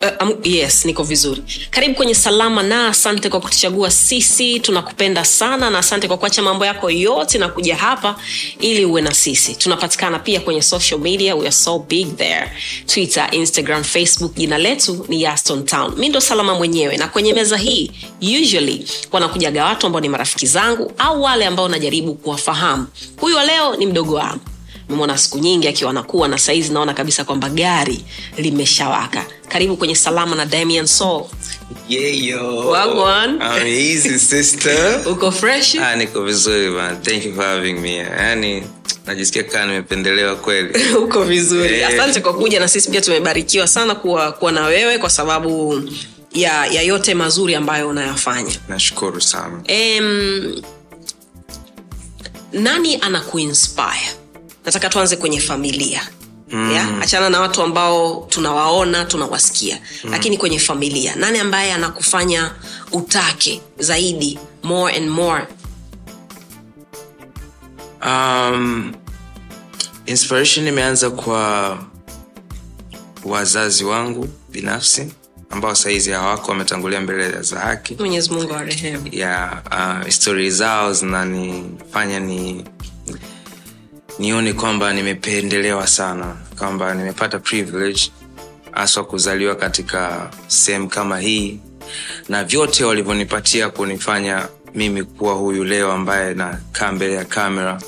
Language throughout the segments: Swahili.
Uh, um, yes niko vizuri. Karibu kwenye salama na asante kwa kutuchagua sisi. Tunakupenda sana na asante kwa kuacha mambo yako yote na kuja hapa ili uwe na sisi. Tunapatikana pia kwenye social media. We are so big there. Twitter instagram facebook. Jina letu ni yaston town. Mi ndo salama mwenyewe na kwenye meza hii usually wanakujaga watu ambao ni marafiki zangu au wale ambao najaribu kuwafahamu. Huyu wa leo ni mdogo wangu memwona siku nyingi akiwa nakuwa na saizi naona kabisa kwamba gari limeshawaka karibu kwenye salama na damian soul uko Ah, niko vizuri. Thank you for having me. yani najisikia kaa nimependelewa kweli. uko vizuri yeah. asante kwa kuja na sisi pia tumebarikiwa sana kuwa, kuwa na wewe kwa sababu ya, ya yote mazuri ambayo unayafanya Nashukuru sana. um, nani ana kuinspire nataka tuanze kwenye familia mm. achana na watu ambao tunawaona tunawasikia mm. lakini kwenye familia nani ambaye anakufanya utake zaidi more and more Um, inspiration imeanza kwa wazazi wangu binafsi ambao saizi hawako wametangulia mbele za haki. mwenyezi mungu arehemu ya uh, stori zao zinanifanya ni nione kwamba nimependelewa sana kwamba nimepata privilege haswa kuzaliwa katika sehemu kama hii na vyote walivyonipatia kunifanya mimi kuwa huyu leo ambaye nakaa mbele ya kamera.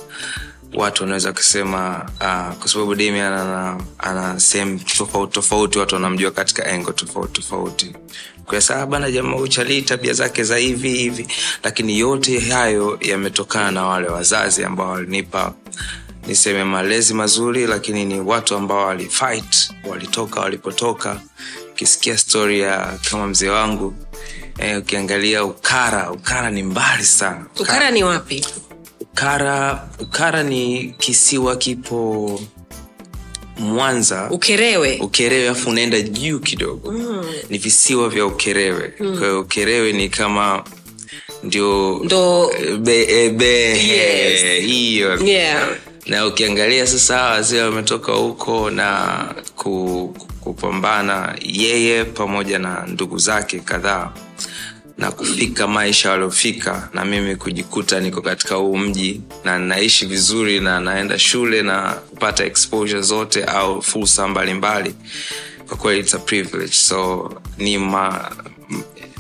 Watu wanaweza kusema uh, kwa sababu Damian ana, ana sehemu tofauti tofauti watu wanamjua katika engo tofauti tofauti. Bana jamaa uchalii tabia zake za hivi hivi. Lakini yote hayo yametokana na wale wazazi ambao walinipa niseme malezi mazuri lakini ni watu ambao walifight walitoka walipotoka ukisikia stori ya kama mzee wangu eh, ukiangalia ukara ukara ni mbali sana ukara ni wapi ukara ukara ni kisiwa kipo mwanza ukerewe ukerewe afu unaenda juu kidogo mm. ni visiwa vya ukerewe mm. kwa ukerewe ni kama ndio ndo be, e, Yes. yeah. Na ukiangalia sasa hawa wazee wametoka huko na ku, kupambana yeye pamoja na ndugu zake kadhaa na kufika maisha waliofika na mimi kujikuta niko katika huu mji na naishi vizuri na naenda shule na kupata exposure zote au fursa mbalimbali. Kwa kweli it's a privilege. So ni ma,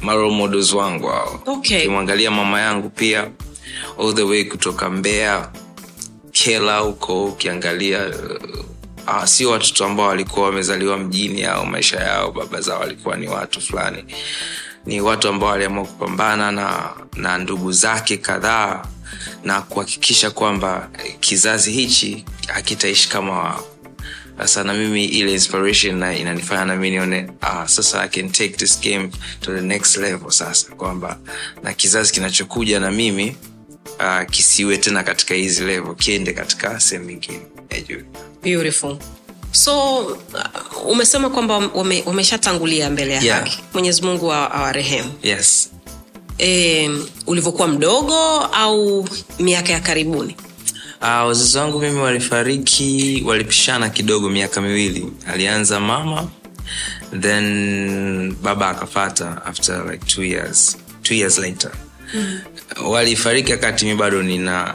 ma models wangu hao. Okay. ukimwangalia mama yangu pia all the way kutoka mbea kela huko ukiangalia uh, uh, sio watoto ambao walikuwa wamezaliwa mjini au maisha yao baba zao walikuwa ni watu fulani. Ni watu ambao waliamua kupambana na na ndugu zake kadhaa na kuhakikisha kwamba kizazi hichi hakitaishi kama wao sasa. Na mimi ile inspiration na inanifanya nami nione ah, sasa i can take this game to the next level sasa kwamba na kizazi kinachokuja na mimi uh, kisiwe tena katika hizi level kiende katika sehemu ingine ya juu beautiful. So uh, umesema kwamba wame- wameshatangulia mbele ya Yeah. haki. Mwenyezi mungu awa- awarehemu. Yes. E, ulivyokuwa mdogo au miaka ya karibuni? Uh, wazazi wangu mimi walifariki walipishana kidogo miaka miwili. Alianza mama then baba akafata after like two years two years later. Walifariki wakati mi bado nina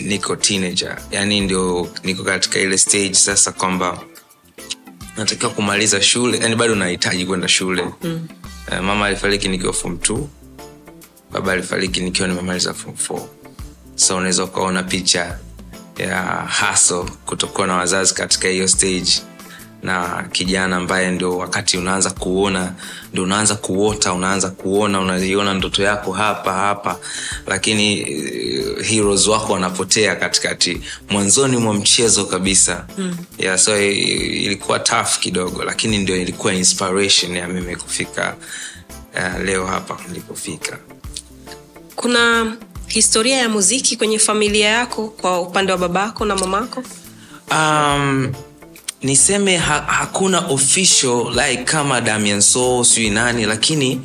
niko teenager. Yani ndio niko katika ile stage sasa kwamba natakiwa kumaliza shule. Yani bado nahitaji kwenda shule. Mm. uh, mama alifariki nikiwa form t baba alifariki nikiwa nimemaliza form f so unaweza ukaona picha ya haso kutokuwa na wazazi katika hiyo stage na kijana ambaye ndio wakati unaanza kuona ndio unaanza kuota unaanza kuona unaiona ndoto yako hapa hapa. Lakini uh, heroes wako wanapotea katikati mwanzoni mwa mchezo kabisa. Mm. yeah, so ilikuwa tough kidogo lakini ndio ilikuwa inspiration ya mimi kufika uh, leo hapa nilipofika. Kuna historia ya muziki kwenye familia yako kwa upande wa babako na mamako? Um, niseme ha, hakuna official like kama Damian Soul sijui nani lakini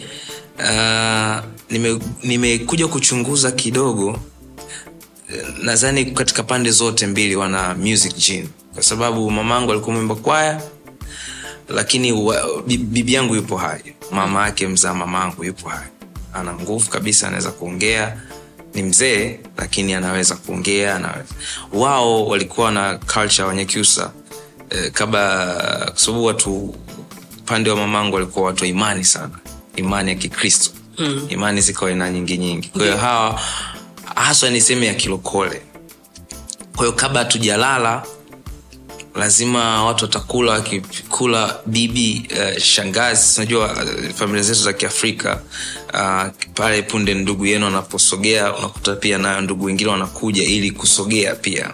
uh, nime- nimekuja kuchunguza kidogo. Nadhani katika pande zote mbili wana music gene. Kwa sababu mamangu alikuwa mwimba kwaya lakini wa, bibi yangu yupo hai. Mama yake mzaa mamangu yupo hai. Ana nguvu kabisa anaweza kuongea. Ni mzee lakini anaweza kuongea wao walikuwa na culture wanyakyusa eh, kabla kwa sababu watu upande wa mamangu walikuwa watu wa imani sana. Imani ya kikristo. Mm. imani zikawa ina nyingi nyingi. Kwa hiyo hawa haswa niseme ya kilokole. Kwahiyo kabla hatujalala lazima watu watakula wakikula bibi uh, shangazi. Unajua uh, familia zetu za kiafrika uh, pale punde ndugu yenu anaposogea unakuta pia nayo ndugu wengine wanakuja ili kusogea pia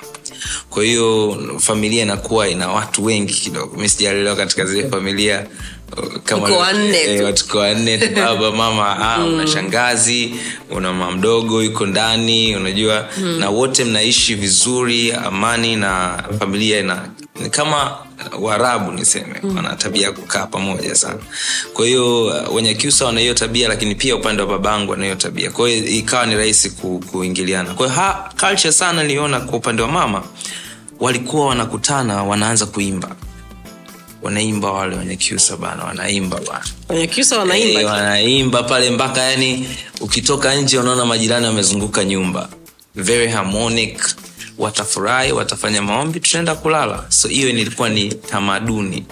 kwa hiyo familia inakuwa ina watu wengi kidogo mi sijalelewa katika zile familia kamawatuko wanne eh, tu. tu, baba mama ah, una shangazi una mama mdogo yuko ndani unajua mm. na wote mnaishi vizuri amani na familia ina kama waarabu niseme. Mm. wana tabia ya kukaa pamoja sana. Kwa hiyo uh, wana hiyo tabia lakini pia upande wa babangu wana hiyo tabia. Kwa hiyo ikawa ni rahisi ku, kuingiliana. Kwa hiyo culture sana niliona kwa upande wa mama walikuwa wanakutana wanaanza kuimba. Wanaimba wale wenyakyusa bana wanaimba bana. Wanyakyusa wanaimba Eh, wanaimba pale mpaka yani ukitoka nje unaona majirani wamezunguka nyumba very harmonic watafurahi watafanya maombi tutaenda kulala. So hiyo ilikuwa ni tamaduni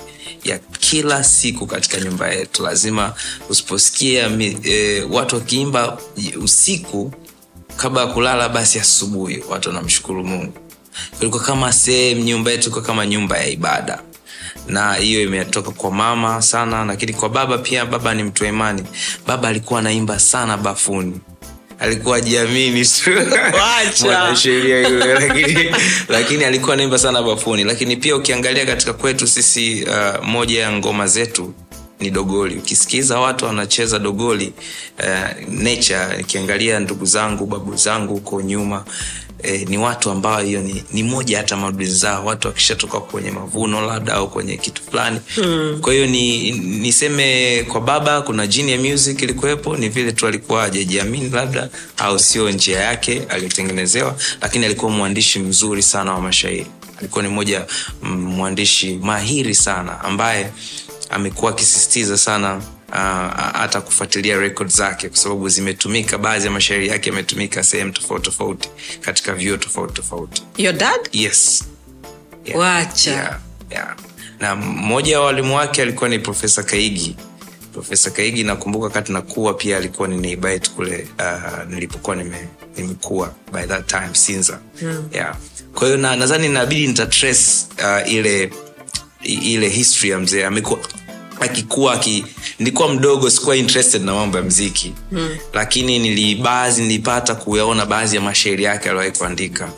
ya kila siku katika nyumba yetu. Lazima usiposikia eh, watu wakiimba usiku kabla ya kulala basi asubuhi watu wanamshukuru mungu. Ilikuwa kama sehemu nyumba yetu ilikuwa kama nyumba ya ibada. Na hiyo imetoka kwa mama sana lakini kwa baba pia baba ni mtu wa imani. Baba alikuwa anaimba sana bafuni alikuwa jiamini. Mwanasheria yule lakini, lakini alikuwa naimba sana bafuni. Lakini pia ukiangalia katika kwetu sisi uh, moja ya ngoma zetu ni dogoli. Ukisikiza watu wanacheza dogoli uh, nature nikiangalia ndugu zangu babu zangu huko nyuma eh, ni watu ambao hiyo ni, ni moja ya tamaduni zao watu wakishatoka kwenye mavuno labda au kwenye kitu fulani mm. kwa hiyo ni niseme kwa baba kuna jini ya music ilikuwepo ni vile tu alikuwa ajajiamini labda au sio njia yake aliyotengenezewa lakini alikuwa mwandishi mzuri sana wa mashairi alikuwa ni mmoja mm, mwandishi mahiri sana ambaye amekuwa akisisitiza sana uh, hata kufuatilia rekod zake kwa sababu zimetumika baadhi ya mashairi yake yametumika sehemu tofauti tofauti katika vyuo tofauti tofauti your dad yes yeah. Wacha. yeah. Yeah. na mmoja wa walimu wake alikuwa ni profesa kaigi profesa kaigi nakumbuka wakati nakuwa pia alikuwa ni neighbor kule uh, nilipokuwa nime, nimekuwa by that time sinza mm. yeah. kwa hiyo na- nadhani inabidi nitatrace uh, ile ile history ya mzee amekuwa akikuwa aki, nilikuwa mdogo sikuwa interested na mambo ya mziki. Mm. lakini nilibaadhi nilipata kuyaona baadhi ya mashairi yake aliwahi kuandika.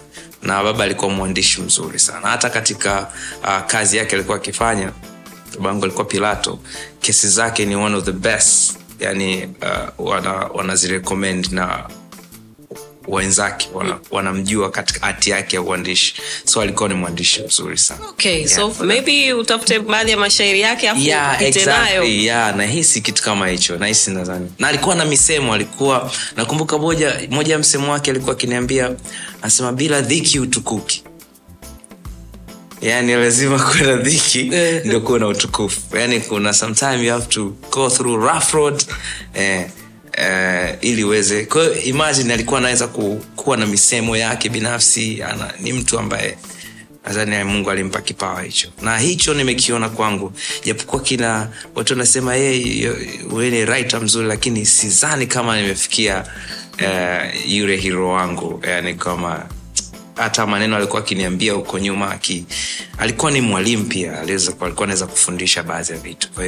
Na baba alikuwa mwandishi mzuri sana. Hata katika uh, kazi yake alikuwa akifanya babangu alikuwa pilato kesi zake ni one of the best. Yani uh, wana, wanazirecommend na wenzake wana- wanamjua katika hati yake ya uandishi. So alikuwa ni mwandishi mzuri sana. Okay so maybe utafute baadhi ya mashairi yake yeah, exactly. yeah, nahisi kitu kama hicho. Nahisi nadhani. Na alikuwa na misemo alikuwa nakumbuka moja moja ya msemo wake alikuwa akiniambia anasema bila dhiki utukuki. Yani lazima kuwe na dhiki Eh. ndio kuwe na utukufu. Yani kuna sometime you have to go through rough road. Eh, eh, ili uweze kwa hiyo imagine alikuwa anaweza ku, kuwa na misemo yake binafsi ana, ni mtu ambaye nadhani mungu alimpa kipawa hicho. Na hicho nimekiona kwangu. Japokuwa kina watu wanasema yeye ni writer mzuri lakini sidhani kama nimefikia uh, yule hiro wangu. Yani kama hata maneno alikuwa akiniambia huko nyuma aki, alikuwa ni mwalimu pia alikuwa anaweza kufundisha baadhi ya vitu. Kwa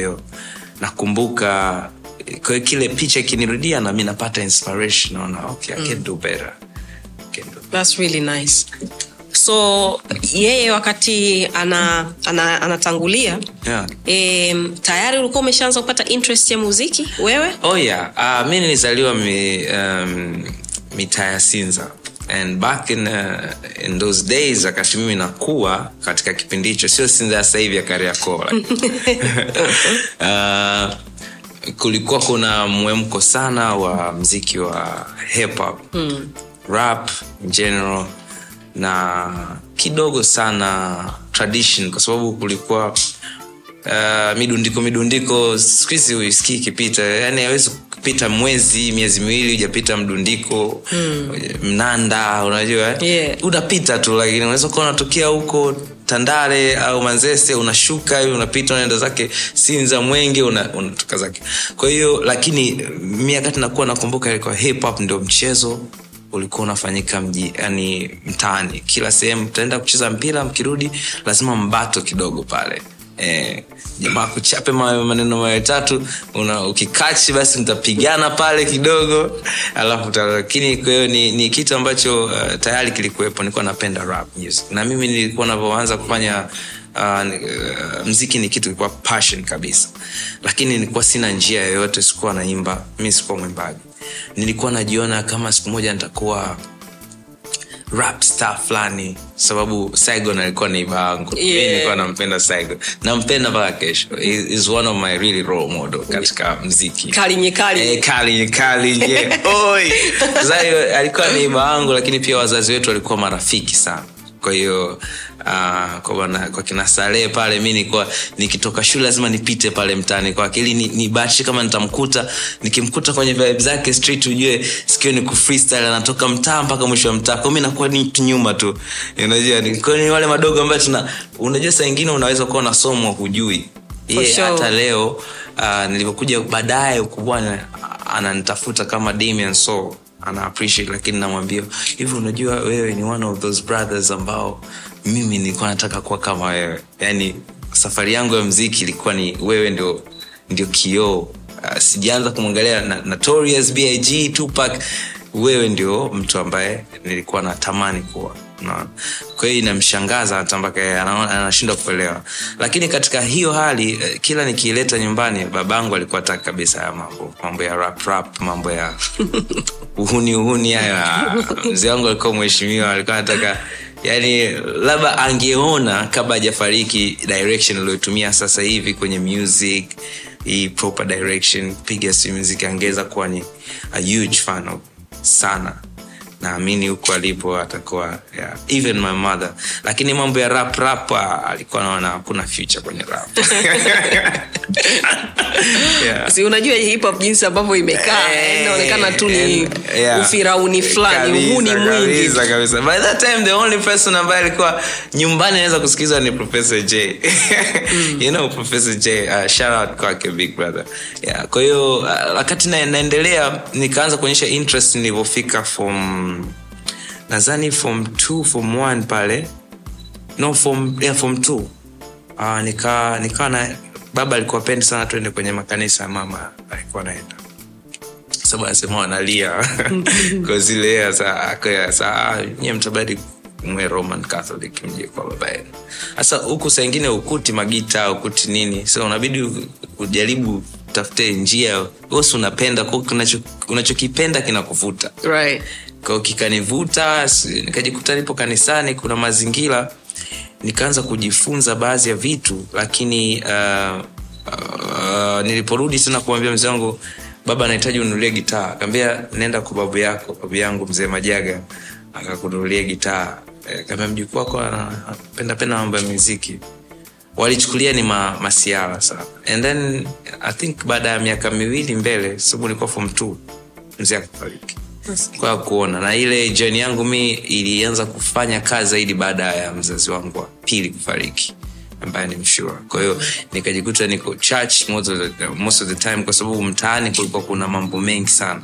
nakumbuka kwa hiyo kile picha ikinirudia nami napata inspiration naona okay, I can do better. I can do That's really nice. So yeye wakati ana, ana, anatangulia Yeah. e, tayari ulikuwa umeshaanza kupata interest ya muziki wewe? Oh yeah. Uh, mi nilizaliwa mi, um, mitaa ya sinza. And back in, uh, in those days wakati mimi nakuwa katika kipindi hicho sio sinza ya sahivi hivi ya kariakoo uh, kulikuwa kuna mwemko sana wa mziki wa hip hop mm. rap in general na kidogo sana tradition kwa sababu kulikuwa uh, midundiko midundiko siku hizi uisikii ikipita yani awezi kupita mwezi miezi miwili ujapita mdundiko mm. mnanda unajua? Yeah. unapita tu lakini unaweza kuwa unatokea huko tandale au manzese unashuka hivi unapita unaenda zake sinza mwenge una- unatoka zake. Kwa hiyo lakini mi wakati nakuwa nakumbuka ilikuwa hip hop ndio mchezo ulikuwa unafanyika mji yani mtaani. Kila sehemu mtaenda kucheza mpira mkirudi lazima mbato kidogo pale Eh, jamaa kuchape ma- maneno matatu una ukikachi basi mtapigana pale kidogo. Alafu lakini kwahiyo ni, ni kitu ambacho uh, tayari kilikuwepo nilikuwa napenda rap music. Na mimi nilikuwa navyoanza kufanya uh, uh, mziki ni kitu ilikuwa passion kabisa. Lakini nilikuwa sina njia yoyote sikuwa naimba mi sikuwa mwimbaji. Nilikuwa najiona kama siku moja nitakuwa rap star fulani sababu saigon alikuwa neiba wangu Yeah. Mi nilikuwa nampenda saigon. Nampenda mpaka kesho. Is one of my really role model katika mziki. Kalinye kalinye Eh, yeah. Alikuwa neiba wangu lakini pia wazazi wetu walikuwa marafiki sana. Kwa hiyo uh, kwa, kina Salehe pale mi nilikuwa nikitoka shule lazima nipite pale mtaani kwake ili nibatishe ni kama nitamkuta. Nikimkuta kwenye vibe zake street ujue sikio ni kufreestyle anatoka mtaa mpaka mwisho wa mtaa. Kwa mi nakuwa ni mtu nyuma tu. Unajua ni, kwa ni wale madogo ambayo tuna unajua saa ingine unaweza kuwa unasomwa hujui. Yeye sure. hata leo uh, nilivyokuja baadaye ukubwani ananitafuta kama Damian Soul ana appreciate lakini namwambia hivi unajua wewe ni one of those brothers ambao mimi nilikuwa nataka kuwa kama wewe. Yani safari yangu ya mziki ilikuwa ni wewe ndio ndio kioo. Uh, sijaanza kumwangalia na, notorious big tupac. Wewe ndio mtu ambaye nilikuwa natamani kuwa Unaona? kwa hiyo inamshangaza hata mpaka anashindwa kuelewa. Lakini katika hiyo hali eh, kila nikiileta nyumbani babangu alikuwa taka kabisa ya mambo. Mambo ya rap rap mambo ya uhuni uhuni hayo mzee wangu alikuwa mheshimiwa alikuwa anataka yani labda angeona kabla hajafariki direction aliyotumia sasa hivi kwenye music hii proper direction piga si music angeweza kuwa ni a huge fan of sana naamini huko alipo atakuwa yeah. even my mother lakini mambo ya rap rap ah, alikuwa naona hakuna future kwenye rap yeah. si unajua hip hop jinsi ambavyo imekaa hey, inaonekana tu ni yeah. ufirauni fulani uhuni mwingi kabisa, by that time the only person ambaye alikuwa nyumbani anaweza kusikizwa ni professor j you know professor j uh, shout out kwake big brother yeah. kwa hiyo uh, wakati na, naendelea nikaanza kuonyesha interest nilivyofika form nadhani form 2 form 1 pale. No form, yeah, form 2 uh, nika na baba alikuwa pendi sana tuende kwenye makanisa mama alikuwa naenda sababu anasema wanalia kwa zile hea za akaya sa nyie mtabadi mwe roman catholic mje kwa baba yenu. Sasa huku saingine ukuti magita ukuti nini. So unabidi ujaribu tafute njia. Wesi unapenda unacho- unachokipenda kinakuvuta. Right. Kikanivuta nikajikuta nipo kanisani kuna mazingira nikaanza kujifunza baadhi ya vitu lakini uh, uh, niliporudi tena kumwambia mzee wangu baba anahitaji ununulie gitaa. Kaambia nenda kwa babu yako babu yangu mzee majaga. Akakununulia gitaa. Eh, kaambia mjukuu wako anapendapenda mambo ya muziki. Walichukulia ni ma, masiara sana. And then i think baada ya miaka miwili mbele sababu nilikuwa form t mzee akafariki kwa kuona. Na ile jani yangu mi ilianza kufanya kazi zaidi baada ya mzazi wangu wa pili kufariki ambaye ni mshura kwahiyo nikajikuta niko church most of, the, most of the time kwa sababu mtaani kulikuwa kuna mambo mengi sana.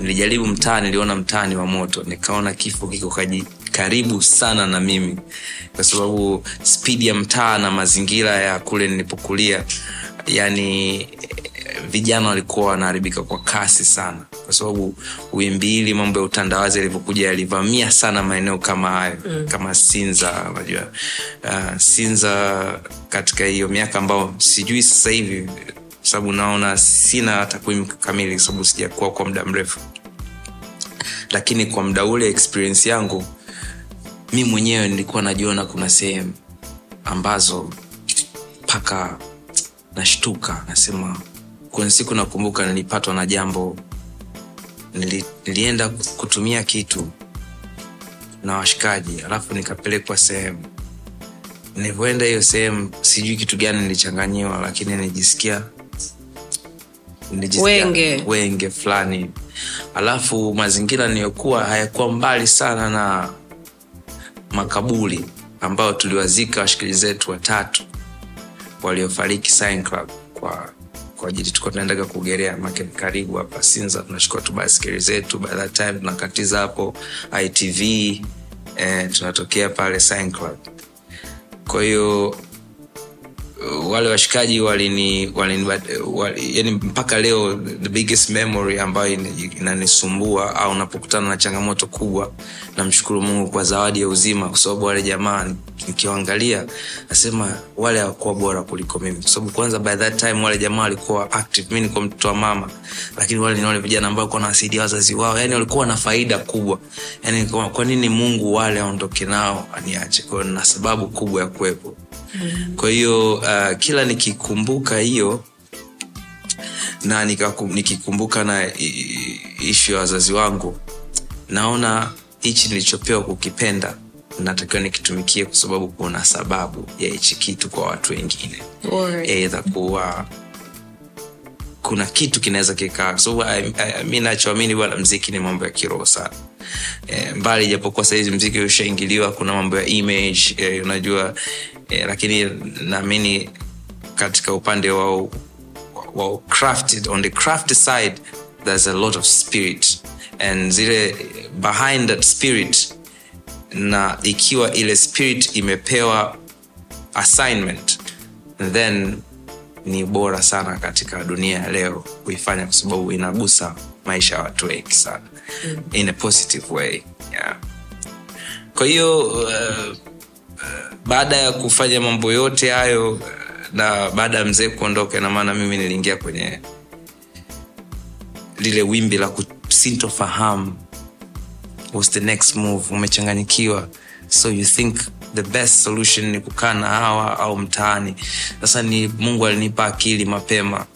Nilijaribu mtaa niliona mtaani wa moto. Nikaona kifo kiko kaji, karibu sana na mimi. Kwa sababu spidi ya mtaa na mazingira ya kule nilipokulia yani eh, vijana walikuwa wanaharibika kwa kasi sana. Kwa sababu wimbili mambo ya utandawazi yalivyokuja yalivamia sana maeneo kama hayo. Mm. kama sinza unajua. Uh, sinza katika hiyo miaka ambayo sijui sasa hivi sababu naona sina takwimu kamili kwa sababu sijakuwa kwa muda mrefu. Lakini kwa muda ule experience yangu mi mwenyewe nilikuwa najiona kuna sehemu ambazo mpaka nashtuka nasema kuna siku nakumbuka nilipatwa na jambo. Nili, nilienda kutumia kitu na washikaji alafu nikapelekwa sehemu. Nilivyoenda hiyo sehemu sijui kitu gani nilichanganyiwa lakini nilijisikia Wenge. wenge fulani. Alafu mazingira niliyokuwa hayakuwa mbali sana na makaburi ambayo tuliwazika washikaji zetu watatu waliofariki Sign Club kwa kwa ajili tuko tunaendaga kuogelea make karibu hapa sinza tunachukua tu baskeli zetu by that time tunakatiza hapo itv eh, tunatokea pale Sign Club. Kwa hiyo wale washikaji walini, walini mpaka leo the biggest memory ambayo inanisumbua au napokutana na changamoto kubwa namshukuru mungu kwa zawadi ya uzima kwa sababu wale jamaa nikiwaangalia nasema wale hawakuwa bora kuliko mimi. Kwa sababu kwanza by that time wale jamaa walikuwa active. Mi nikuwa mtoto wa mama lakini wale ni wale vijana ambao walikuwa nawasaidia wazazi wao. Yani walikuwa na faida kubwa. Yani kwa nini mungu wale aondoke nao aniache? Kwao na sababu kubwa ya kuwepo kwa hiyo uh, kila nikikumbuka hiyo na nikikumbuka na ishu ya wazazi wangu naona hichi nilichopewa kukipenda natakiwa nikitumikie kwa sababu kuna sababu ya hichi kitu kwa watu wengine. Eidha kuwa kuna kitu kinaweza kikaa. So, I- I- mi nachoamini bwana mziki ni mambo ya kiroho sana. E, mbali ijapokuwa sahizi mziki ushaingiliwa kuna mambo ya image e, unajua e, lakini naamini katika upande wa, wa crafted, on the craft side there's a lot of spirit and zile behind that spirit na ikiwa ile spirit imepewa assignment then ni bora sana katika dunia ya leo kuifanya kwa sababu inagusa maisha ya watu wengi sana mm. in a positive way yeah. kwa hiyo uh, baada ya kufanya mambo yote hayo uh, na baada ya mzee kuondoka inamaana mimi niliingia kwenye lile wimbi la kusintofahamu. Move? Umechanganyikiwa. So you think the best solution ni kukaa na hawa au mtaani? Sasa ni mungu alinipa akili mapema.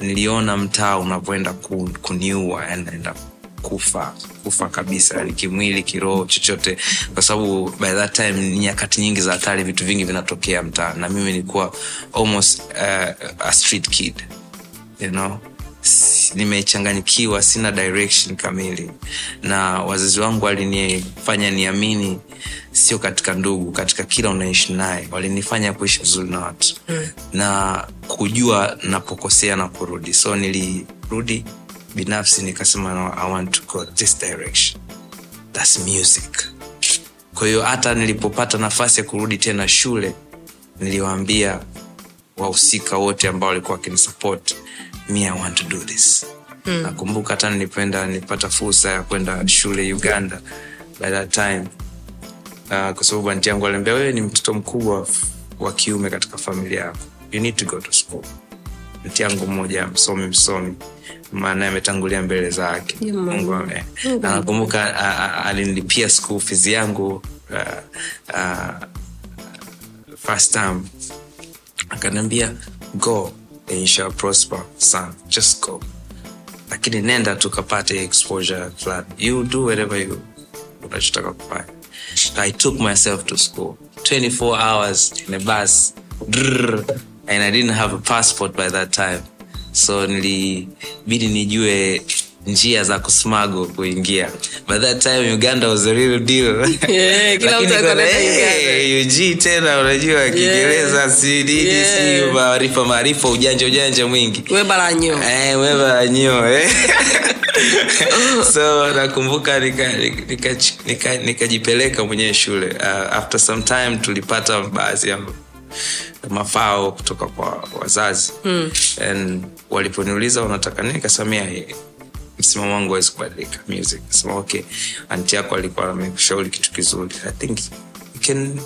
Niliona mtaa unavyoenda ku, kuniua anaenda kufa kufa kabisa yani kimwili kiroho chochote. Kwa sababu by that time nyakati nyingi za hatari vitu vingi vinatokea mtaa na mimi nilikuwa almost uh, a street kid you know? Nimechanganyikiwa sina direction kamili. Na wazazi wangu walinifanya niamini sio katika ndugu katika kila unaishi naye. Walinifanya kuishi vizuri na watu. Mm. na kujua napokosea na kurudi. So nilirudi binafsi nikasema no, i want to go this direction. Thats music. Kwa hiyo hata nilipopata nafasi ya kurudi tena shule niliwaambia wahusika wote ambao walikuwa wakinisupport me i want to do this. Mm. nakumbuka hata nilipenda nilipata fursa ya kwenda shule uganda by that time. Uh, kwa sababu anti yangu aliambia wewe ni mtoto mkubwa wa kiume katika familia yako. You need to go to school. Anti yangu mmoja msomi msomi maana ametangulia mbele zake mungu nakumbuka alinilipia school fees yangu uh, uh, first time akaniambia go and you shall prosper son. Just go. Lakini nenda tukapate exposure fulani you do whatever you unachotaka kufanya. I took myself to school. 24 hours in a bus. Drrr, and i didn't have a passport by that time so nilibidi nijue njia za kusmago kuingia. By that time uganda was a real deal. Yeah, hey, UG tena unajua kiingereza Yeah. si maarifa maarifa ujanja ujanja mwingi. Webalanyo Eh, eh. so nakumbuka nikajipeleka nika, nika, nika mwenyewe shule. Uh, after some time tulipata baadhi ya mafao kutoka kwa wazazi. Mm. and waliponiuliza unataka nini? Kasamia msimamo wangu awezi kubadilika. Music sema okay. Anti yako alikuwa amekushauri kitu kizuri. I think you can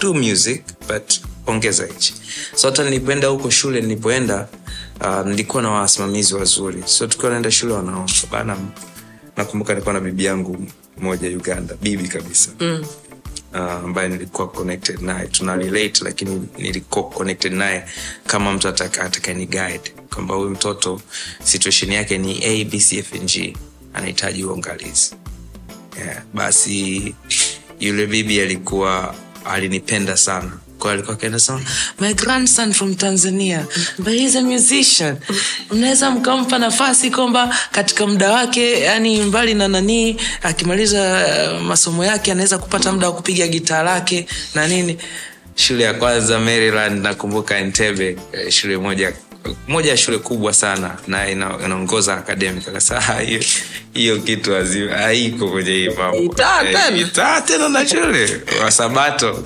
do music but ongeza hichi. So hata nilipoenda huko shule nilipoenda uh, na wasimamizi wazuri. So tukiwa naenda shule wanaomba bana nakumbuka nilikuwa na bibi yangu moja uganda bibi kabisa. Mm ambaye uh, nilikuwa connected naye. Tuna relate lakini nilikuwa connected naye kama mtu atakani guide kwamba huyu mtoto situation yake ni abcfng anahitaji uangalizi. Yeah. basi yule bibi alikuwa alinipenda sana kwa alikuwa akaenda my grandson from tanzania. But he's a musician. Mnaweza mkampa nafasi kwamba katika muda wake yani mbali na nanii akimaliza uh, masomo yake anaweza kupata muda wa kupiga gitaa lake na nini. Shule ya kwanza maryland nakumbuka entebe eh, shule moja moja ya shule kubwa sana na inaongoza academic. Akasema "Ah, hiyo hiyo kitu haiko kwenye hii mambo. Eh, tena? na shule. Wasabato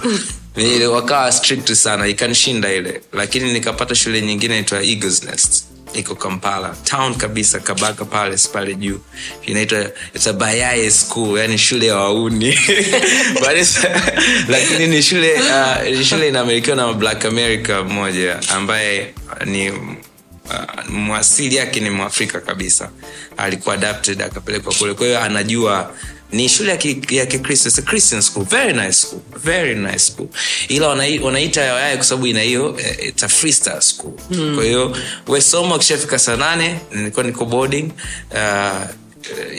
wakawa strict sana ikanishinda ile. Lakini nikapata shule nyingine inaitwa Eagles Nest. Iko kampala. Town kabisa kabaka palace pale juu. Inaitwa it's school yani shule ya wauni. Lakini ni shule uh, shule inamilikiwa na black america mmoja ambaye ni uh, mwasili yake ni mwafrika kabisa. Alikuwa adapted akapelekwa kule. Kwa hiyo anajua ni shule ya ki- ya kikristo a christian school. Very nice school. Very nice school. Ila wanai- wanaita yayaye kwa sababu ina hiyo eh, freestyle school. Mm. kwa hiyo wesoma ukishafika saa nane nilikuwa niko boarding uh,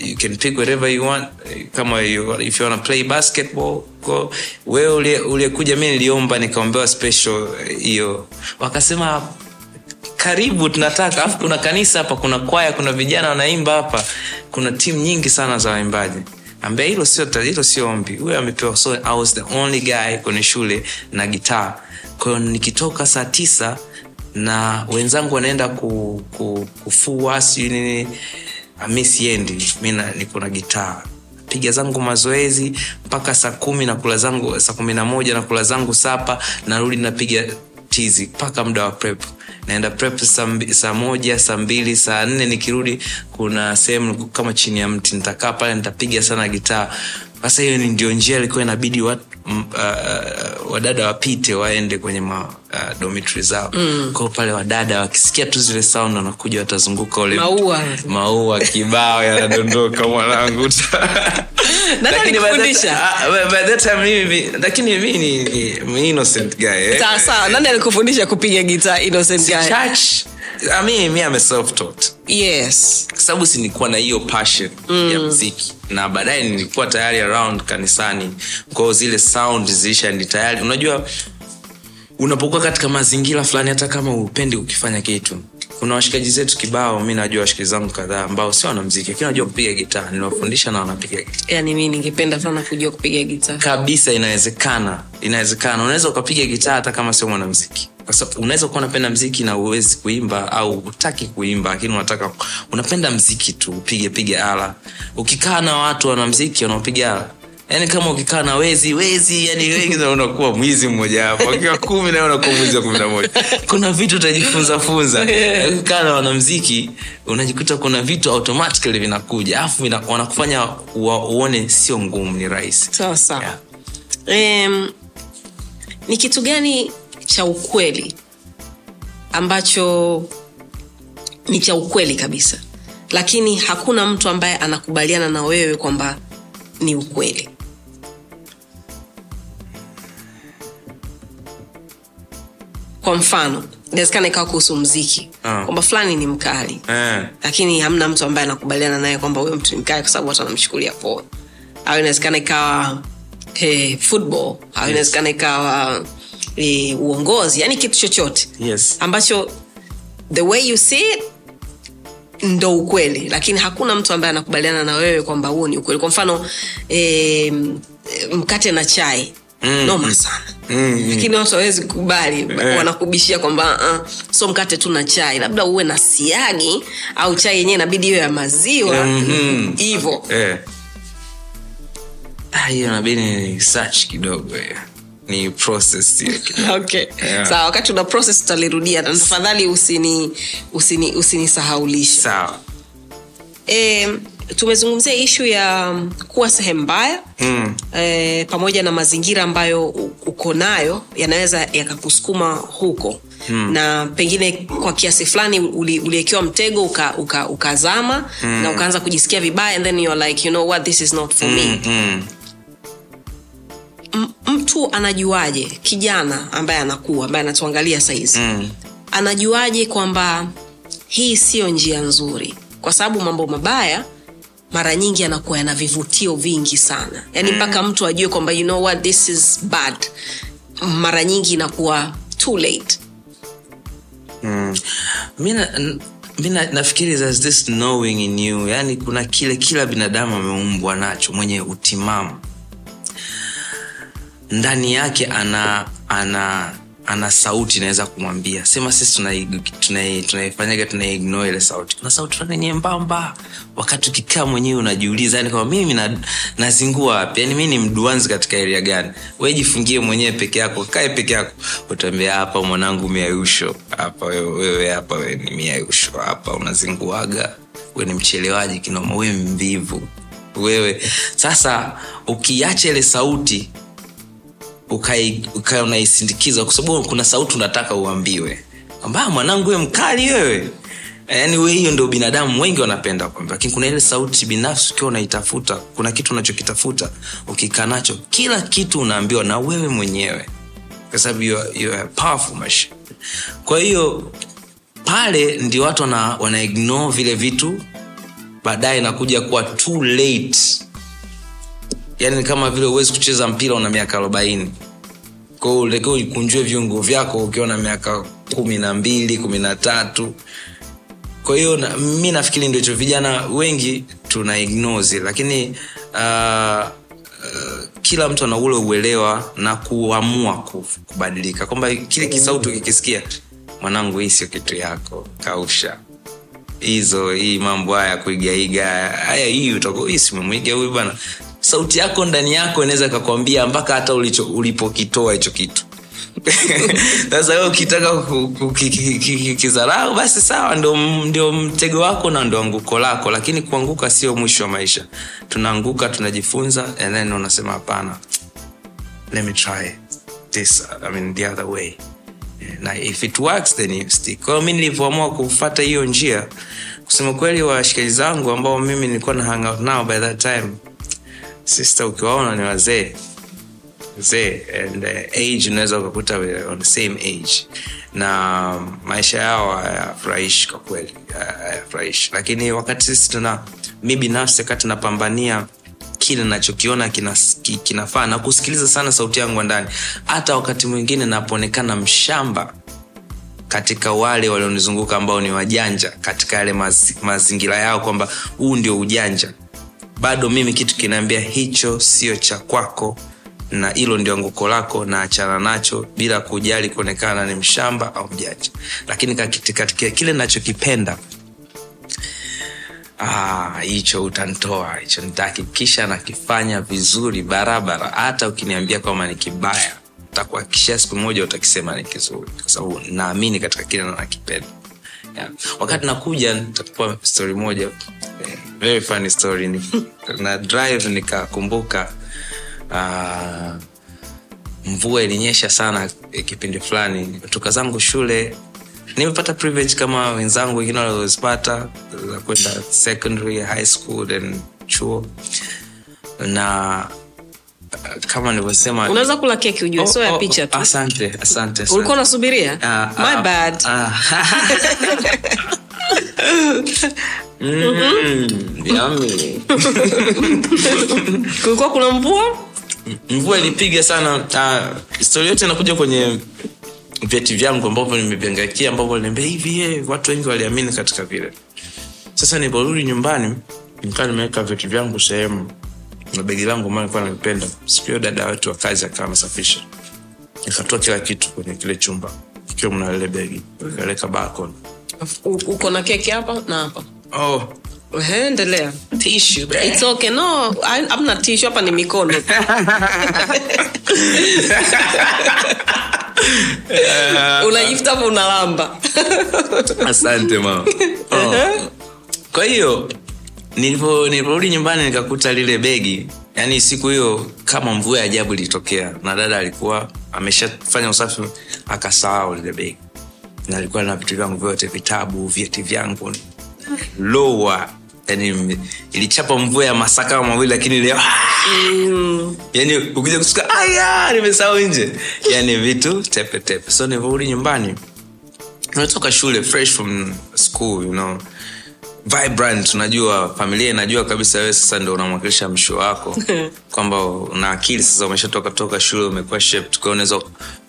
you can pick whatever you want kama you, if you wanna play basketball ko wewe uliyekuja mi niliomba nikaombewa special eh, hiyo. Wakasema karibu tunataka. Alafu kuna kanisa hapa kuna kwaya kuna vijana wanaimba hapa. Kuna timu nyingi sana za waimbaji ambaye hilo sio hilo sio ombi. Huyo amepewa so i was the only guy kwenye shule na gitaa kwayo nikitoka saa tisa na wenzangu wanaenda ku, ku, kufua sijui nini ah, mi mi niko na gitaa piga zangu mazoezi mpaka saa kumi na kula zangu saa kumi na moja na kula zangu sapa narudi napiga tizi mpaka muda wa prep naenda prep saa moja saa mbili saa nne nikirudi kuna sehemu kama chini ya mti. Nitakaa pale nitapiga sana gitaa sasa hiyo ndio njia ilikuwa inabidi wat, uh, wadada wapite waende kwenye ma, uh, zao mm. kwao pale wadada wakisikia tu zile sound wanakuja watazunguka ule Maua. maua kibao yanadondoka mwanangu Lakini alikufundisha? by- by that time mimi- lakini mi ni, ni, ni innocent guy eh? sawa sawa nani alikufundisha kupiga gitaa innocent guy church I mean, mi ame yes. Kwa sababu si na hiyo passion mm. ya mziki. Na baadaye nilikuwa tayari around kanisani. Kwao zile sound ziisha ni tayari. Unajua unapokuwa katika mazingira fulani hata kama upendi ukifanya kitu. Kuna washikaji zetu kibao mi najua washikaji zangu kadhaa ambao sio wanamziki lakini najua kupiga gitaa. Niliwafundisha na wanapiga gitaa. Yani mi ningependa sana kujua kupiga gitaa. Kabisa inawezekana. Inawezekana. Unaweza ukapiga gitaa hata kama sio mwanamziki Kwa sababu unaweza kuwa unapenda mziki na uwezi kuimba au utaki kuimba lakini unataka unapenda mziki tu upige pige ala. Ukikaa na watu wanamziki wanaopiga ala. Yaani kama ukikaa na wezi wezi yani wengi na unakuwa mwizi mmoja hapo. Akiwa kumi nawe unakuwa mwizi wa kumi na moja. Kuna vitu utajifunza funza. Ukikaa na wanamziki unajikuta kuna vitu automatically vinakuja. Alafu wanakufanya uone sio ngumu ni rahisi. Sawa sawa. Yeah. um, ni kitu gani cha ukweli ambacho ni cha ukweli kabisa. Lakini hakuna mtu ambaye anakubaliana na wewe kwamba ni ukweli. Kwa mfano inawezekana ikawa kuhusu mziki oh. kwamba fulani ni mkali eh. lakini hamna mtu ambaye anakubaliana naye kwamba huyo mtu ni mkali kwa sababu watu wanamchukulia poa. Au inawezekana ikawa hey, football. Au inawezekana ikawa eh, uongozi yani kitu chochote yes ambacho the way you see it ndo ukweli lakini hakuna mtu ambaye anakubaliana na wewe kwamba huo ni ukweli kwa mfano e, mkate na chai mm. noma sana mm. lakini watu hawezi kukubali Eh. wanakubishia kwamba uh, so mkate tu na chai labda uwe na siagi au chai yenyewe inabidi hiyo ya maziwa Mhm. hivo mm-hmm. hiyo nabidi ni search kidogo hiyo ni process okay. Yeah. sawa wakati una process tutalirudia na tafadhali usini usini usinisahaulishe sawa e, tumezungumzia ishu ya um, kuwa sehemu mbaya mm. e, pamoja na mazingira ambayo uko nayo yanaweza yakakusukuma huko hmm. na pengine kwa kiasi fulani uli- uliekewa mtego ukazama uka, uka hmm. na ukaanza kujisikia vibaya and then you're like you know what this is not for me Mm. Mtu anajuaje kijana ambaye anakuwa ambaye anatuangalia sahizi Mm. anajuaje kwamba hii siyo njia nzuri? Kwa sababu mambo mabaya mara nyingi yanakuwa yana vivutio vingi sana. Yaani mpaka mtu ajue kwamba you know what this is bad. Mara nyingi inakuwa too late. Mm. mi na- n- mi na- nafikiri there's this knowing in you. Yani kuna kile kila binadamu ameumbwa nacho mwenye utimamu ndani yake ana ana ana sauti inaweza kumwambia. Sema sisi tunai- tunai- tunaifanyaga tunaignore ile sauti. Kuna sauti fulani nyembamba. Wakati ukikaa mwenyewe unajiuliza yani kama mimi na, nazingua wapi? Yani mi ni mduanzi katika eria gani? We jifungie mwenyewe peke yako kae peke yako. Utaambia hapa mwanangu miayusho hapa wewe hapa we ni miayusho hapa unazinguaga. We ni mchelewaji kinoma we mvivu wewe. Sasa ukiacha ile sauti ukai ukai unaisindikiza kwa sababu kuna sauti unataka uambiwe. Kwamba "Ah, mwanangu we mkali wewe. Yaani we hiyo ndio binadamu wengi wanapenda kwamba. Lakini kuna ile sauti binafsi ukiwa unaitafuta kuna kitu unachokitafuta ukikaa nacho kila kitu unaambiwa na wewe mwenyewe. Kwa sababu kwa hiyo pale ndio watu wana, wana vile vitu baadaye inakuja kuwa too late yani kama vile huwezi kucheza mpira una miaka arobaini. Kwao ulekea ukunjue viungo vyako ukiwa na miaka kumi na mbili kumi na tatu kwa hiyo na, mi nafikiri ndicho vijana wengi tuna ignozi lakini uh, uh, kila mtu ana ule uelewa na kuamua ku- kubadilika. Kwamba kile kisauti ukikisikia mwanangu hii sio kitu yako kausha. Hizo hii mambo haya kuigaiga haya hii utakuwa hii simemwiga huyu bana sauti yako ndani yako inaweza ikakwambia mpaka hata ulipokitoa hicho kitu. Sasa wewe ukitaka ku- ku- ki- ki- ki- ki- kizarau basi sawa ndio, ndio mtego wako na ndio anguko lako. Lakini kuanguka sio mwisho wa maisha. Tunaanguka tunajifunza and unasema hapana mi nilivyoamua kufata hiyo njia kusema kweli washikaji zangu ambao mimi nilikuwa na hangout nao by that time sister ukiwaona ni wazee. Wazee and uh, age unaweza ukakuta on the same age. Na maisha yao hayafurahishi kwa kweli hayafurahishi. Lakini wakati sisi tuna mi binafsi wakati napambania kile nachokiona kinafaa na kusikiliza sana sauti yangu ya ndani hata wakati mwingine napoonekana mshamba katika wale walionizunguka ambao ni wajanja katika yale mazi, mazingira yao kwamba huu ndio ujanja bado mimi kitu kinaambia hicho sio cha kwako na hilo ndio anguko lako na achana nacho bila kujali kuonekana ni mshamba au mjanja lakini katika kile nachokipenda ah, hicho utantoa hicho nitahakikisha nakifanya vizuri barabara. Hata ukiniambia kwamba ni kibaya takuhakikishia siku moja utakisema ni kizuri kwa sababu naamini katika kile nakipenda wakati nakuja nitakupa story moja. Very funny story ni, na drive nikakumbuka uh, mvua ilinyesha sana kipindi fulani. Tuka zangu shule nimepata privilege kama wenzangu wengine walizozipata za kwenda secondary high school then chuo. Na kama nilivyosema unaweza kula keki ujue Oh, sio ya oh, picha tu. asante asante, asante. ulikuwa unasubiria? Uh, my ah, bad. uh, Mm, kulikuwa kuna mvua? Mvua ilipiga sana. Uh, yote inakuja kwenye vyeti vyangu ambavyo nimeviangaikia ambavyo liniambia hivi ye watu wengi waliamini katika vile. Sasa niliporudi nyumbani nikaa nimeweka vyeti vyangu sehemu na begi langu ambao nilikuwa nalipenda siku hiyo dada wetu wa kazi akawa anasafisha. Nikatoa kila kitu kwenye kile chumba. Ikiwa mna lile begi nikaleka balcony. Uko na keki hapa na hapa? Oh. Endelea. Tissue it's okay. No I- hamna hapa ni mikono. Unajifuta hapo unalamba asante mama. Oh. kwa hiyo nilipo- niliporudi nyumbani nikakuta lile begi. Yaani siku hiyo kama mvua ya ajabu ilitokea na dada alikuwa ameshafanya usafi akasahau lile begi. Na alikuwa na vitu vyangu vyote vitabu vyeti vyangu. Loa yani ilichapa mvua ya masaka mawili lakini leo yani ukija kusuka aya nimesahau nje. Yani vitu tepetepe. Tepe so nilivyorudi nyumbani unatoka shule fresh from school you know vibrant. Unajua familia inajua kabisa wewe sasa ndo unamwakilisha msho wako. Kwamba una akili sasa umeshatoka toka shule umekuwa shaped kwa unaweza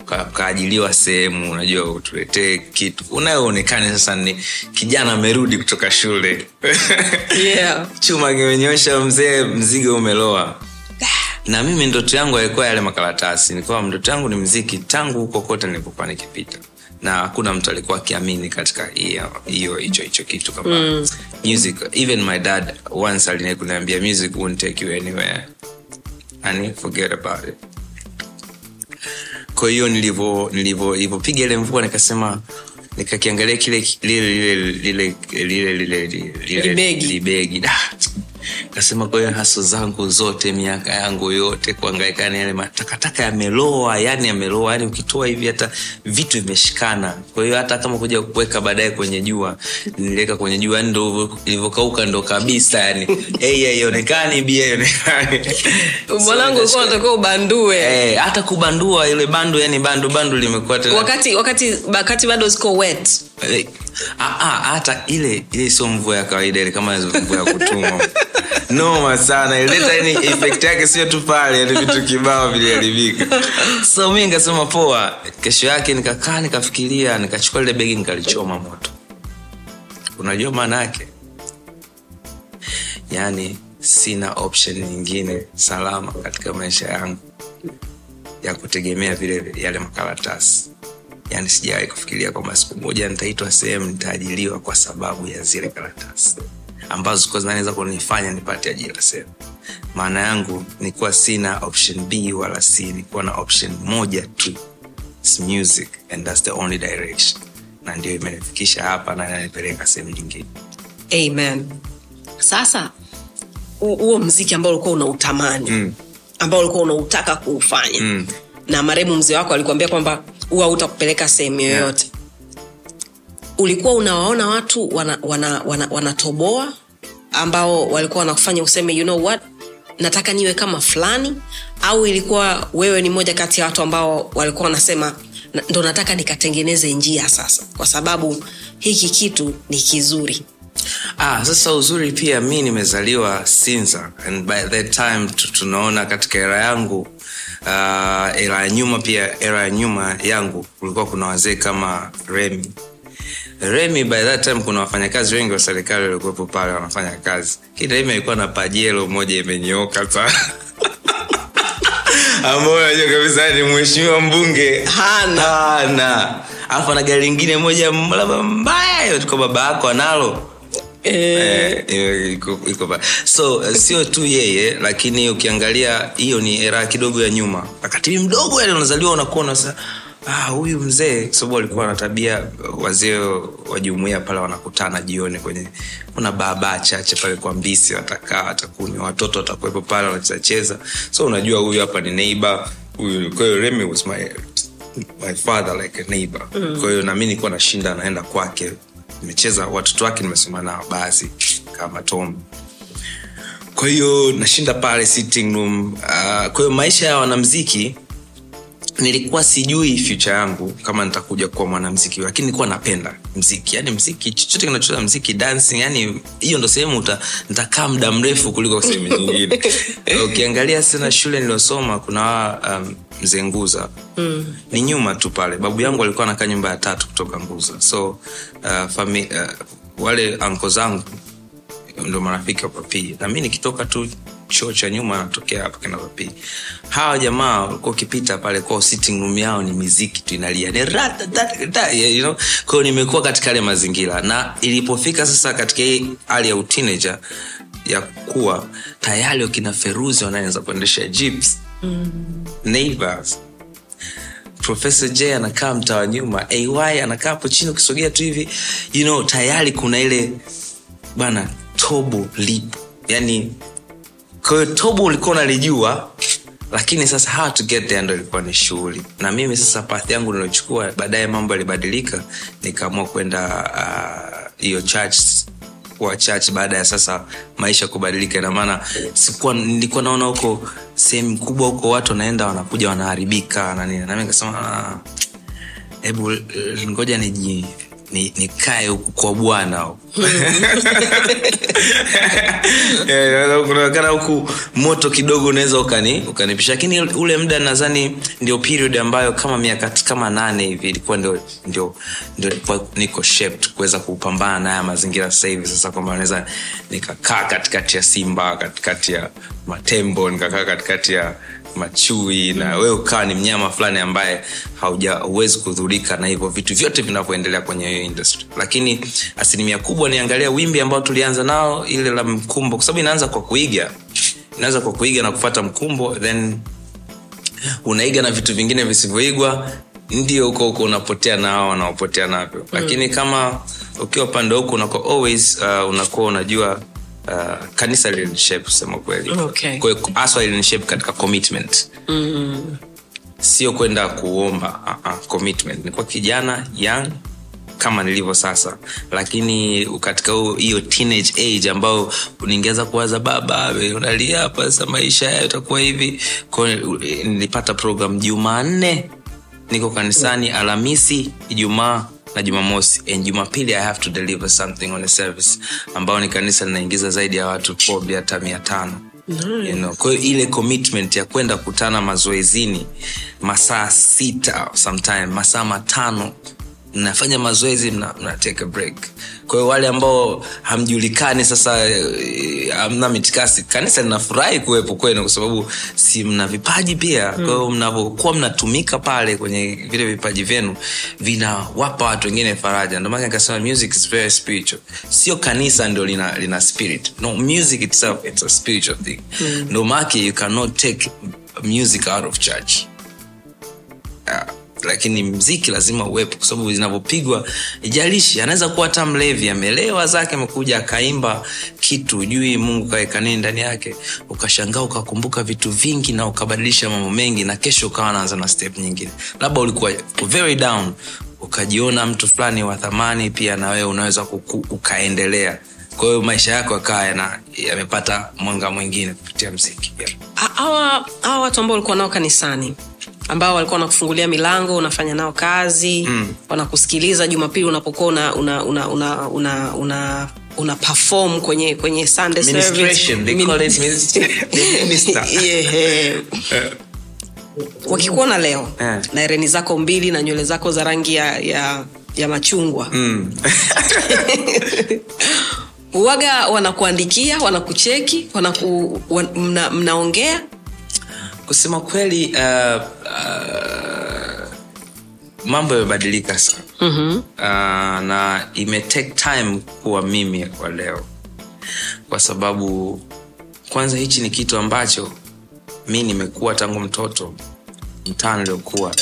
uka- ukaajiliwa sehemu unajua utuletee kitu. Unayoonekana sasa ni kijana amerudi kutoka shule. Yeah. Chuma kimenyosha mzee mzigo umeloa. Na mimi ndoto yangu alikuwa yale makaratasi. Nilikuwa ndoto yangu ni mziki tangu huko kote nilipokuwa nikipita na hakuna mtu alikuwa akiamini katika hiyo hiyo hicho hicho kitu kama mm. music even my dad once alinai kuniambia music won't take you anywhere. And forget about it. Kwa hiyo nilivyo nilivyo nilivyopiga ile mvua nikasema nikakiangalia kile lile lile lile lile lile lile Libegi. Libegi Da! kasema kwa hiyo haso zangu zote miaka yangu yote kuangaikana, yale matakataka yameloa yani yameloa yani ukitoa hivi hata vitu vimeshikana. Kwa hiyo hata kama kuja kuweka baadaye kwenye jua niliweka kwenye jua yani ndo ilivyokauka ndo kabisa yani. Hey, haionekani bia haionekani mwanangu ulikuwa unatakiwa ubandue. Hey, hata kubandua ile bando yani bando bando limekuwa tena. Wakati wakati wakati bado ziko wet. Eh, hata ile ile sio mvua ya kawaida ile kama mvua ya kutumwa. Noma sana. Ileta yani effect yake sio tu pale yani vitu kibao viliharibika. So mi nikasema poa kesho yake nikakaa nikafikiria nikachukua lile begi nikalichoma moto. Unajua maana yake? Yaani sina option nyingine salama katika maisha yangu ya kutegemea vile yale makaratasi yaani sijawahi kufikiria kwamba siku moja nitaitwa sehemu nitaajiliwa kwa sababu ya zile karatasi ambazo zikuwa zinaweza kunifanya nipate ajira sehemu. Maana yangu nikuwa sina option b wala c nikuwa na option moja tu. It's music and that's the only direction. Na ndio imenifikisha hapa na inanipeleka sehemu nyingine. Amen. Sasa huo mziki ambao ulikuwa unautamani Mm. ambao ulikuwa unautaka kuufanya Mm. na marehemu mzee wako alikuambia kwamba huwa utakupeleka sehemu yoyote. Ulikuwa unawaona watu wanatoboa wana, wana, wana ambao walikuwa wanakufanya useme you know what? Nataka niwe kama fulani. Au ilikuwa wewe ni moja kati ya watu ambao walikuwa wanasema "Na- ndo nataka nikatengeneze njia sasa. Kwa sababu hiki kitu ni kizuri ah, sasa uzuri pia mi nimezaliwa sinza and by that time tunaona katika era yangu uh, era ya nyuma pia era ya nyuma yangu kulikuwa kuna wazee kama remi. Remi by that time kuna wafanyakazi wengi wa serikali walikuwepo pale wanafanya kazi. Kila remi alikuwa na pajero moja imenyooka sana ambayo najua kabisa ni mheshimiwa mbunge. Hana. hana. Alafu ana gari lingine moja labda mbaya tuko baba yako analo Eh, eh, iko- iko ba- so eh, sio tu yeye lakini ukiangalia hiyo ni era kidogo ya nyuma. Wakati mimi mdogo yale unazaliwa unakuwa huyu ah, mzee kwa sababu walikuwa na tabia wazee wa jumuia pale wanakutana jioni kwenye kuna baba chache pale kwa mbisi watakaa watakunywa watoto watakuwepo pale wanachezacheza so unajua huyu hapa ni neighbor huyu kwa Remy was my my father like a neighbor. Mm. kwahiyo nami nikuwa nashinda naenda kwake nimecheza watoto wake nimesoma nao basi kama tom. Kwa hiyo nashinda pale sitting room. Uh, kwa hiyo maisha ya wanamziki nilikuwa sijui fyucha yangu kama nitakuja kuwa mwanamziki lakini nilikuwa napenda mziki. Yani mziki chochote kinachocheza mziki dancing yani hiyo ndo sehemu nitakaa muda mrefu kuliko sehemu nyingine. Ukiangalia sana shule niliosoma kuna um, mzee nguza. Mm. ni nyuma tu pale. Babu yangu alikuwa anakaa nyumba ya tatu kutoka nguza. So uh, fami, uh, wale anko zangu ndo marafiki wa papii na mi nikitoka tu choo cha nyuma natokea hapa kina papii hawa jamaa walikuwa ukipita pale kwao sitting room yao ni miziki tu inalia. Ni you know? kwao nimekuwa katika yale mazingira. Na ilipofika sasa katika hii hali ya utinager ya kuwa tayari wakina feruzi wanaanza kuendesha jeeps mm. neighbors. Profesa j anakaa mtawa nyuma. Ay anakaa hapo chini ukisogea tu hivi. You know tayari kuna ile bana tobo lipo. Yani kwahiyo tobo ulikuwa unalijua lakini sasa how to get there ndo ilikuwa ni shughuli. Na mimi sasa path yangu niliochukua baadaye mambo yalibadilika nikaamua kwenda hiyo uh, church kuwa church baada ya sasa maisha kubadilika. Inamaana nilikuwa naona huko sehemu kubwa huko watu wanaenda wanakuja wanaharibika na nini. Nami nikasema hebu ngoja niji ni nikae huku kwa bwana kunaonekana huku moto kidogo unaweza ukani ukanipisha. Lakini ule muda nadhani ndio period ambayo kama miaka kama nane hivi ilikuwa ndio ndio ndio niko shaped kuweza kupambana na haya mazingira sasa hivi. Sasa kwamba naweza nikakaa katikati ya simba katikati ya matembo nikakaa katikati ya machui na wewe ukawa ni mnyama fulani ambaye hauwezi kudhurika na hivyo vitu vyote vinavyoendelea kwenye hiyo industry. Lakini asilimia kubwa niangalia wimbi ambao tulianza nao ile la mkumbo kwa sababu inaanza kwa kuiga. Inaanza kwa kuiga na kufata mkumbo then unaiga na vitu vingine visivyoigwa ndio huko huko unapotea na hao wanaopotea navyo. Mm. lakini kama ukiwa upande huku unakuwa always uh, unakuwa unajua uh, kanisa lilinishape kusema kweli Okay. haswa lilinishape katika commitment. Mm. sio kwenda kuomba uh, uh, commitment. Nilikuwa kijana young kama nilivyo sasa. Lakini katika hiyo teenage age ambayo ningeweza kuwaza baba unalia hapa sasa maisha yayo itakuwa hivi. Kwao nilipata program jumanne. Niko kanisani alhamisi ijumaa na jumamosi. And jumapili i have to deliver something on a service ambao ni kanisa linaingiza zaidi ya watu probably hata mia tano. You know, kwahiyo ile commitment ya kwenda kutana mazoezini masaa sita sometime masaa matano mnafanya mazoezi mna, mna take a break. Kwa hiyo wale ambao hamjulikani sasa eh, hamna mitikasi kanisa linafurahi kuwepo kwenu kwa sababu si mna vipaji pia. Kwa hiyo mnavyokuwa mnatumika pale kwenye vile vipaji vyenu vinawapa watu wengine faraja. Ndio maana nikasema music is very spiritual. Sio kanisa ndio lina, lina spirit. No music itself it's a spiritual thing. Mm. ndomake you cannot take music out of church lakini mziki lazima uwepo kwa sababu zinavyopigwa ijalishi anaweza kuwa hata mlevi amelewa zake amekuja akaimba kitu ujui mungu kaweka nini ndani yake. Ukashangaa ukakumbuka vitu vingi na ukabadilisha mambo mengi na kesho ukawa naanza na step nyingine. Labda ulikuwa very down ukajiona mtu fulani wa thamani pia na wewe unaweza kuku, ukaendelea. Kwa hiyo maisha yako yakawa yamepata mwanga mwingine kupitia mziki. Hawa yeah. watu ambao ulikuwa nao kanisani ambao walikuwa wanakufungulia milango unafanya nao kazi mm. wanakusikiliza jumapili unapokuwa una una una una, una, una una perform kwenye kwenye Sunday service. Yeah, eh. wakikuona leo yeah. na hereni zako mbili na nywele zako za rangi ya, ya, ya machungwa Mm. waga wanakuandikia wanakucheki wanaku, wan, mna, mnaongea kusema kweli uh, uh, mambo yamebadilika sana. Mm-hmm. uh, na imetake time kuwa mimi kwa leo. Kwa sababu kwanza hichi ni kitu ambacho mi nimekuwa tangu mtoto mtaa niliokuwa.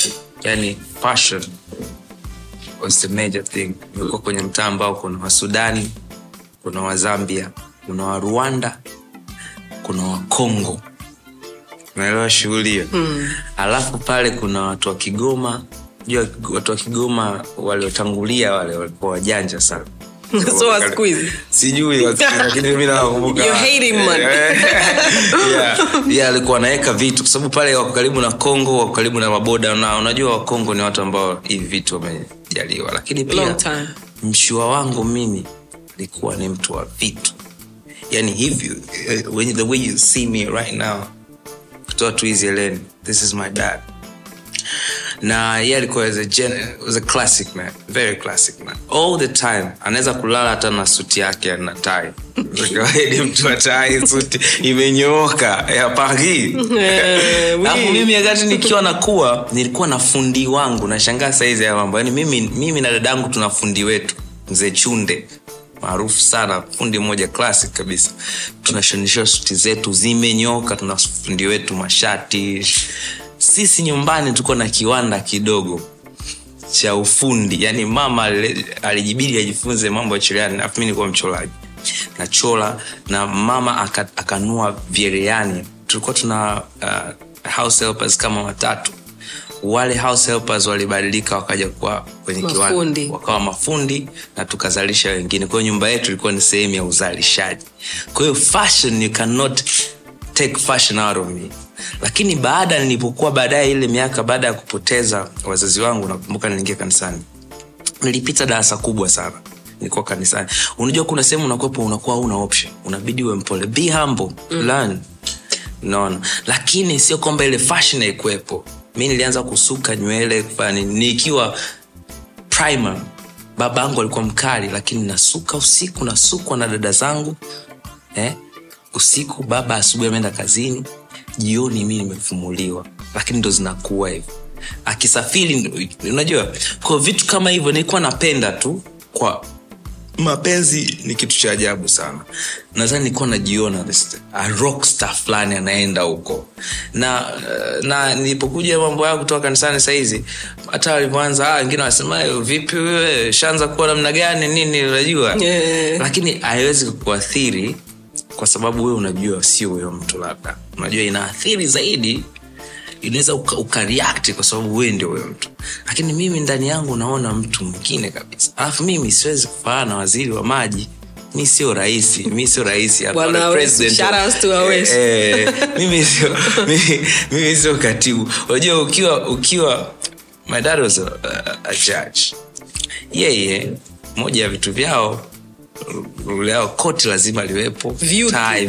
Yani passion was the major thing. Imekuwa kwenye mtaa ambao kuna wasudani kuna wazambia kuna warwanda kuna wakongo unaelewa shughuli hiyo? Mm. alafu pale kuna watu wa kigoma jua watu wa kigoma waliotangulia wale walikuwa wajanja sana. So sijui lakini nawakumbuka. Alikuwa anaweka vitu kwa sababu pale wako karibu na kongo wako karibu na maboda na unajua wakongo ni watu ambao hivi vitu wamejaliwa. Lakini pia mshua wangu mimi alikuwa ni mtu wa vitu. Yani hivyo eh, the way you see me right now kutoa tu hizi eleni this is my dad. Na ye alikuwa as a, gen, was a classic man. Very classic man. All the time anaweza kulala hata na suti yake na tai. Kawaidi mtu atai suti. Imenyooka. Ya paris alafu mimi wakati nikiwa nakuwa nilikuwa na fundi wangu. Nashangaa saizi ya mambo. Yani mimi, mimi na dadangu tuna fundi wetu. Mzee chunde maarufu sana fundi mmoja classic kabisa. Tunashonisha suti zetu zimenyoka tuna fundi wetu mashati. Sisi nyumbani tuko na kiwanda kidogo cha ufundi. Yani mama alijibidi ajifunze mambo ya cherehani afu mi nilikuwa mcholaji nachola na mama akanua vyeriani tulikuwa tuna uh, house helpers kama watatu wale house helpers walibadilika wakaja kuwa kwenye kiwanda. Wakawa mafundi na tukazalisha wengine. Kwahiyo nyumba yetu ilikuwa ni sehemu ya uzalishaji. Kwahiyo fashion you cannot take fashion out of me. Lakini baada nilipokuwa baadaye ile miaka baada ya kupoteza wazazi wangu nakumbuka niliingia kanisani. Nilipita darasa kubwa sana. Nilikuwa kanisani. Unajua kuna sehemu unakwepo unakuwa una option. Unabidi uwe mpole. Be humble. Mm. learn. Naona lakini sio kwamba ile fashion haikuwepo mi nilianza kusuka nywele kufanya nikiwa primer baba yangu alikuwa mkali lakini nasuka usiku nasukwa na dada zangu eh? usiku baba asubuhi ameenda kazini jioni mi nimefumuliwa lakini ndo zinakuwa hivo akisafiri unajua kwa vitu kama hivyo nilikuwa napenda tu kwa mapenzi ni kitu cha ajabu sana. Nadhani nilikuwa najiona rockstar fulani anaenda huko. Na na nilipokuja mambo yangu kutoka kanisani sahizi hata walivyoanza ah, wengine wanasema "Eh, vipi wewe? Shaanza kuwa namna gani nini unajua? Yeah. lakini haiwezi kuathiri kwa sababu wewe unajua sio huyo mtu labda. Unajua inaathiri zaidi inaweza uka, ukareact kwa sababu wewe ndio huyo mtu. Lakini mimi ndani yangu naona mtu mwingine kabisa. Alafu mimi siwezi kufaana na waziri wa maji. Mi sio rahisi mi sio rahisi. Eh, eh, mimi sio mimi, mimi sio katibu. Unajua ukiwa ukiwa my dad was a, a, a judge. Yeye moja ya vitu vyao leo koti lazima liwepo. Tai,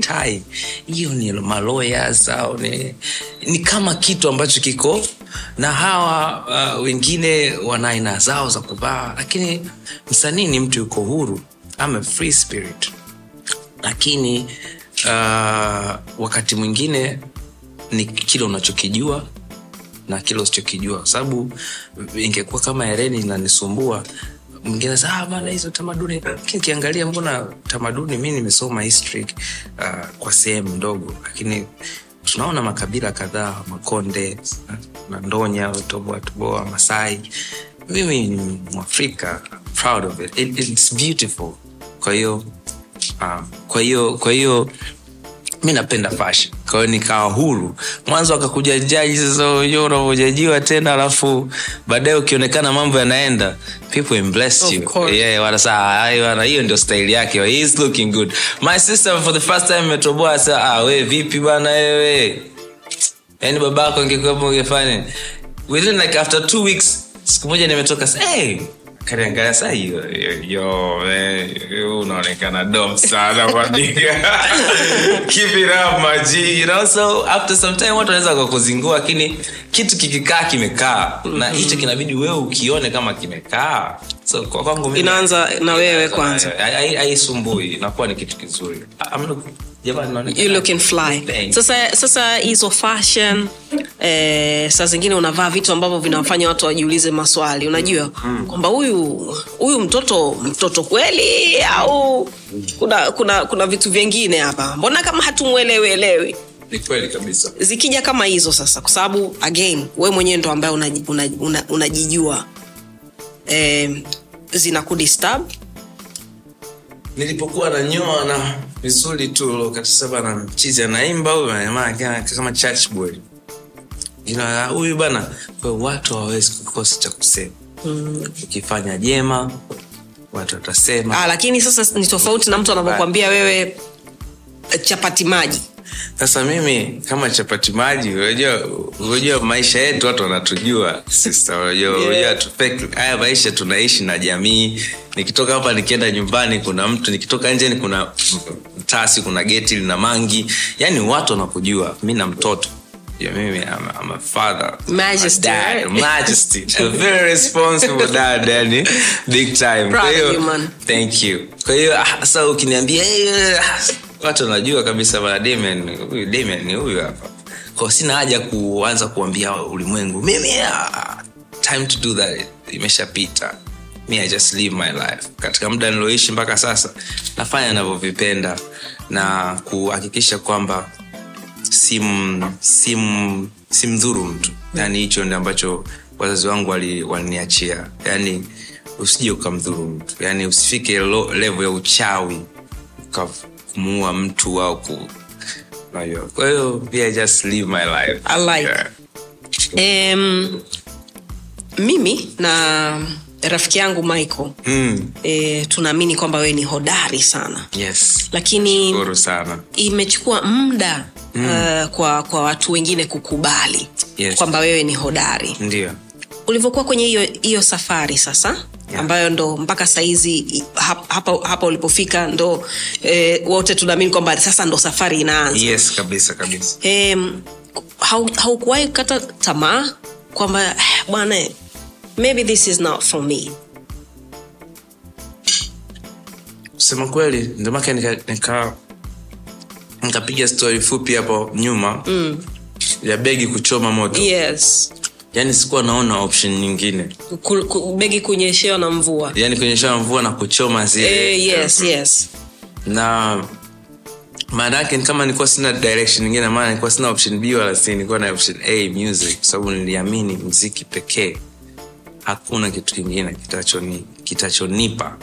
tai. Hiyo ni maloyas au ni, ni kama kitu ambacho kiko na hawa uh, wengine wana aina zao za kuvaa lakini msanii ni mtu yuko huru. Ama free spirit. Lakini uh, wakati mwingine ni kile unachokijua na kile usichokijua. Kwa sababu ingekuwa kama hereni inanisumbua mwingine sa ah, bana hizo tamaduni. Lakini kiangalia mbona tamaduni mi nimesoma history uh, kwa sehemu ndogo lakini tunaona makabila kadhaa makonde na ndonya toboa masai. Mimi ni mwafrika proud of it. It, it's beautiful. Kwa hiyo uh, kwa hiyo kwa hiyo mi napenda fashion. Kwa hiyo nikawa huru. Mwanzo akakuja jaji sasa unajua unavyojajiwa tena alafu baadaye ukionekana mambo yanaenda people bless you. yeah, wanasa "Ah, hiyo ndio style yake. He is looking good. My sister for the first time imetoboa sa ah, we vipi bana wewe? Yani babako angekuwepo ungefanya within like after two weeks siku moja nimetoka hey, kaniangalia sa yo, yo, yo, eh, unaonekana dom sana keep it you know. So after some time watu wanaweza kakuzingua lakini kitu kikikaa kimekaa na hicho kinabidi wewe ukione kama kimekaa so kwa kwangu Inaanza na wewe kwanza. Hai- hai- haisumbui inakuwa ni kitu kizuri. I'm jamani naonekana- you looking fly. sasa sasa hizo fashion eh, saa zingine unavaa vitu ambavyo vinawafanya watu wajiulize maswali. Unajua kwamba huyu huyu mtoto mtoto kweli au kuna kuna kuna vitu vingine hapa? Mbona kama hatumwelewielewi kweli kabisa. Zikija kama hizo sasa kwa sababu again we mwenyewe ndo ambaye unajijua una, una, unajijua. eh, zina kudisturb nilipokuwa nanyoa na vizuri tu katisaba na mchizi anaimba huyu kama church boy. Ila huyu bana kwa watu hawawezi kukosa cha kusema. Ukifanya jema watu watasema. Ah, lakini sasa ni tofauti na mtu anavyokwambia wewe eh, chapati maji. Sasa mimi kama chapati maji unajua maisha yetu watu wanatujua. Haya maisha tunaishi na jamii. Nikitoka hapa nikienda nyumbani kuna mtu nikitoka nje kuna mtasi kuna geti lina mangi. Yani watu wanakujua mi na mtoto. Yeah, mimi I'm, I'm a father. Majesty, a dad, majesty. A very responsible dad yani big time. Kwa hiyo- of you, man. thank you. Kwa hiyo ah, sasa ukiniambia "Eh, ah, watu wanajua kabisa bana Damian huyu Damian ni huyu hapa. Kwa sina haja kuanza kuambia ulimwengu. Mimi ah, time to do that imeshapita me i just live my life. Katika muda niloishi mpaka sasa nafanya navyovipenda na kuhakikisha kwamba sim sim simdhuru mtu. Yani hicho ndi ambacho wazazi wangu wali- waliniachia. Yani usije ukamdhuru mtu. Yani usifike lo- levo ya uchawi ukamuua mtu au ku kwa hiyo just live my life. I like. Yeah. um, mimi na rafiki yangu michael Mm, e, tunaamini kwamba wewe ni hodari sana. Yes. Lakini shukuru sana. imechukua muda mm. uh, kwa kwa watu wengine kukubali Yes. kwamba wewe ni hodari. Ndio. Ulivyokuwa kwenye hiyo hiyo safari sasa Yeah. ambayo ndo mpaka sahizi hapa, hapa, hapa ulipofika ndo e, wote tunaamini kwamba sasa ndo safari inaanza. Yes kabisa kabisa. Hau- haukuwahi kukata tamaa kwamba "Eh, bwana maybe this is not for me. Kusema kweli ndio maana nika nika nikapiga story fupi hapo nyuma mm. ya begi kuchoma moto. Yes. Yaani sikuwa naona option nyingine. Ku- ku- begi kunyeshewa na mvua. Yaani kunyesha mvua na kuchoma zile. Eh, yes yes. Na maana yake kama nilikuwa sina direction nyingine maana nilikuwa sina option b wala c nilikuwa na option a music kwa sababu niliamini mziki pekee hakuna kitu kingine kitachoni- kitachonipa.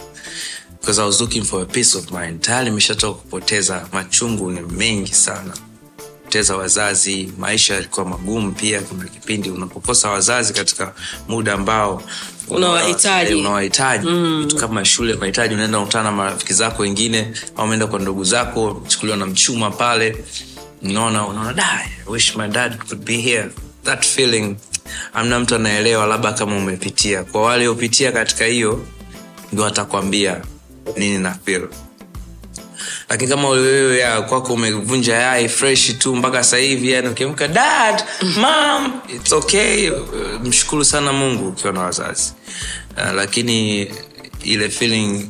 Because i was looking for a peace of mind. Tayari imeshatoka kupoteza machungu ni mengi sana. Kupoteza wazazi maisha yalikuwa magumu pia kuna kipindi unapokosa wazazi katika muda ambao Unawahitaji. Unawahitaji. Vitu kama shule unahitaji unaenda unakutana na marafiki zako wengine au umeenda kwa ndugu zako chukuliwa na mchuma pale. Unaona unaona da I wish my dad could be here. That feeling amna mtu anaelewa labda kama umepitia. Kwa waliopitia katika hiyo ndo atakwambia nini na fil lakini kama wewe ya kwako umevunja yai fresh tu mpaka sahivi yani ukiamka dad mam it's okay. Mshukuru sana mungu ukiwa na wazazi. Uh, lakini ile feeling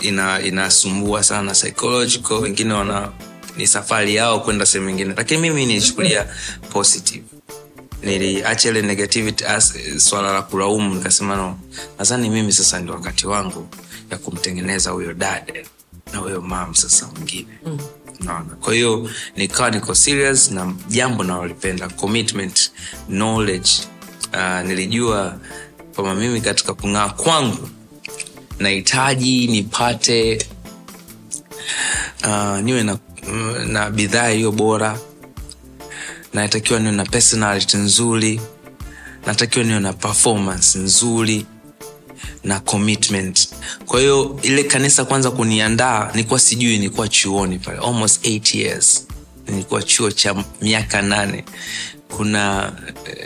ina inasumbua sana psychological. Wengine wana ni safari yao kwenda sehemu ingine lakini mimi nilichukulia positive niliacha ile negativity as, swala la kulaumu nikasema no. Nadhani mimi sasa ndio wakati wangu ya kumtengeneza huyo dade na huyo mam sasa mwingine. Mm. naona kwa hiyo nikawa niko serious na jambo nalolipenda commitment knowledge. Uh, nilijua kwamba mimi katika kung'aa kwangu nahitaji nipate uh, niwe na, na bidhaa iliyo bora natakiwa niwe na personality nzuri. Natakiwa niwe na performance nzuri na commitment. Kwa hiyo ile kanisa kwanza kuniandaa nilikuwa sijui nilikuwa chuoni pale. Almost eight years. Nilikuwa chuo cha miaka nane. Kuna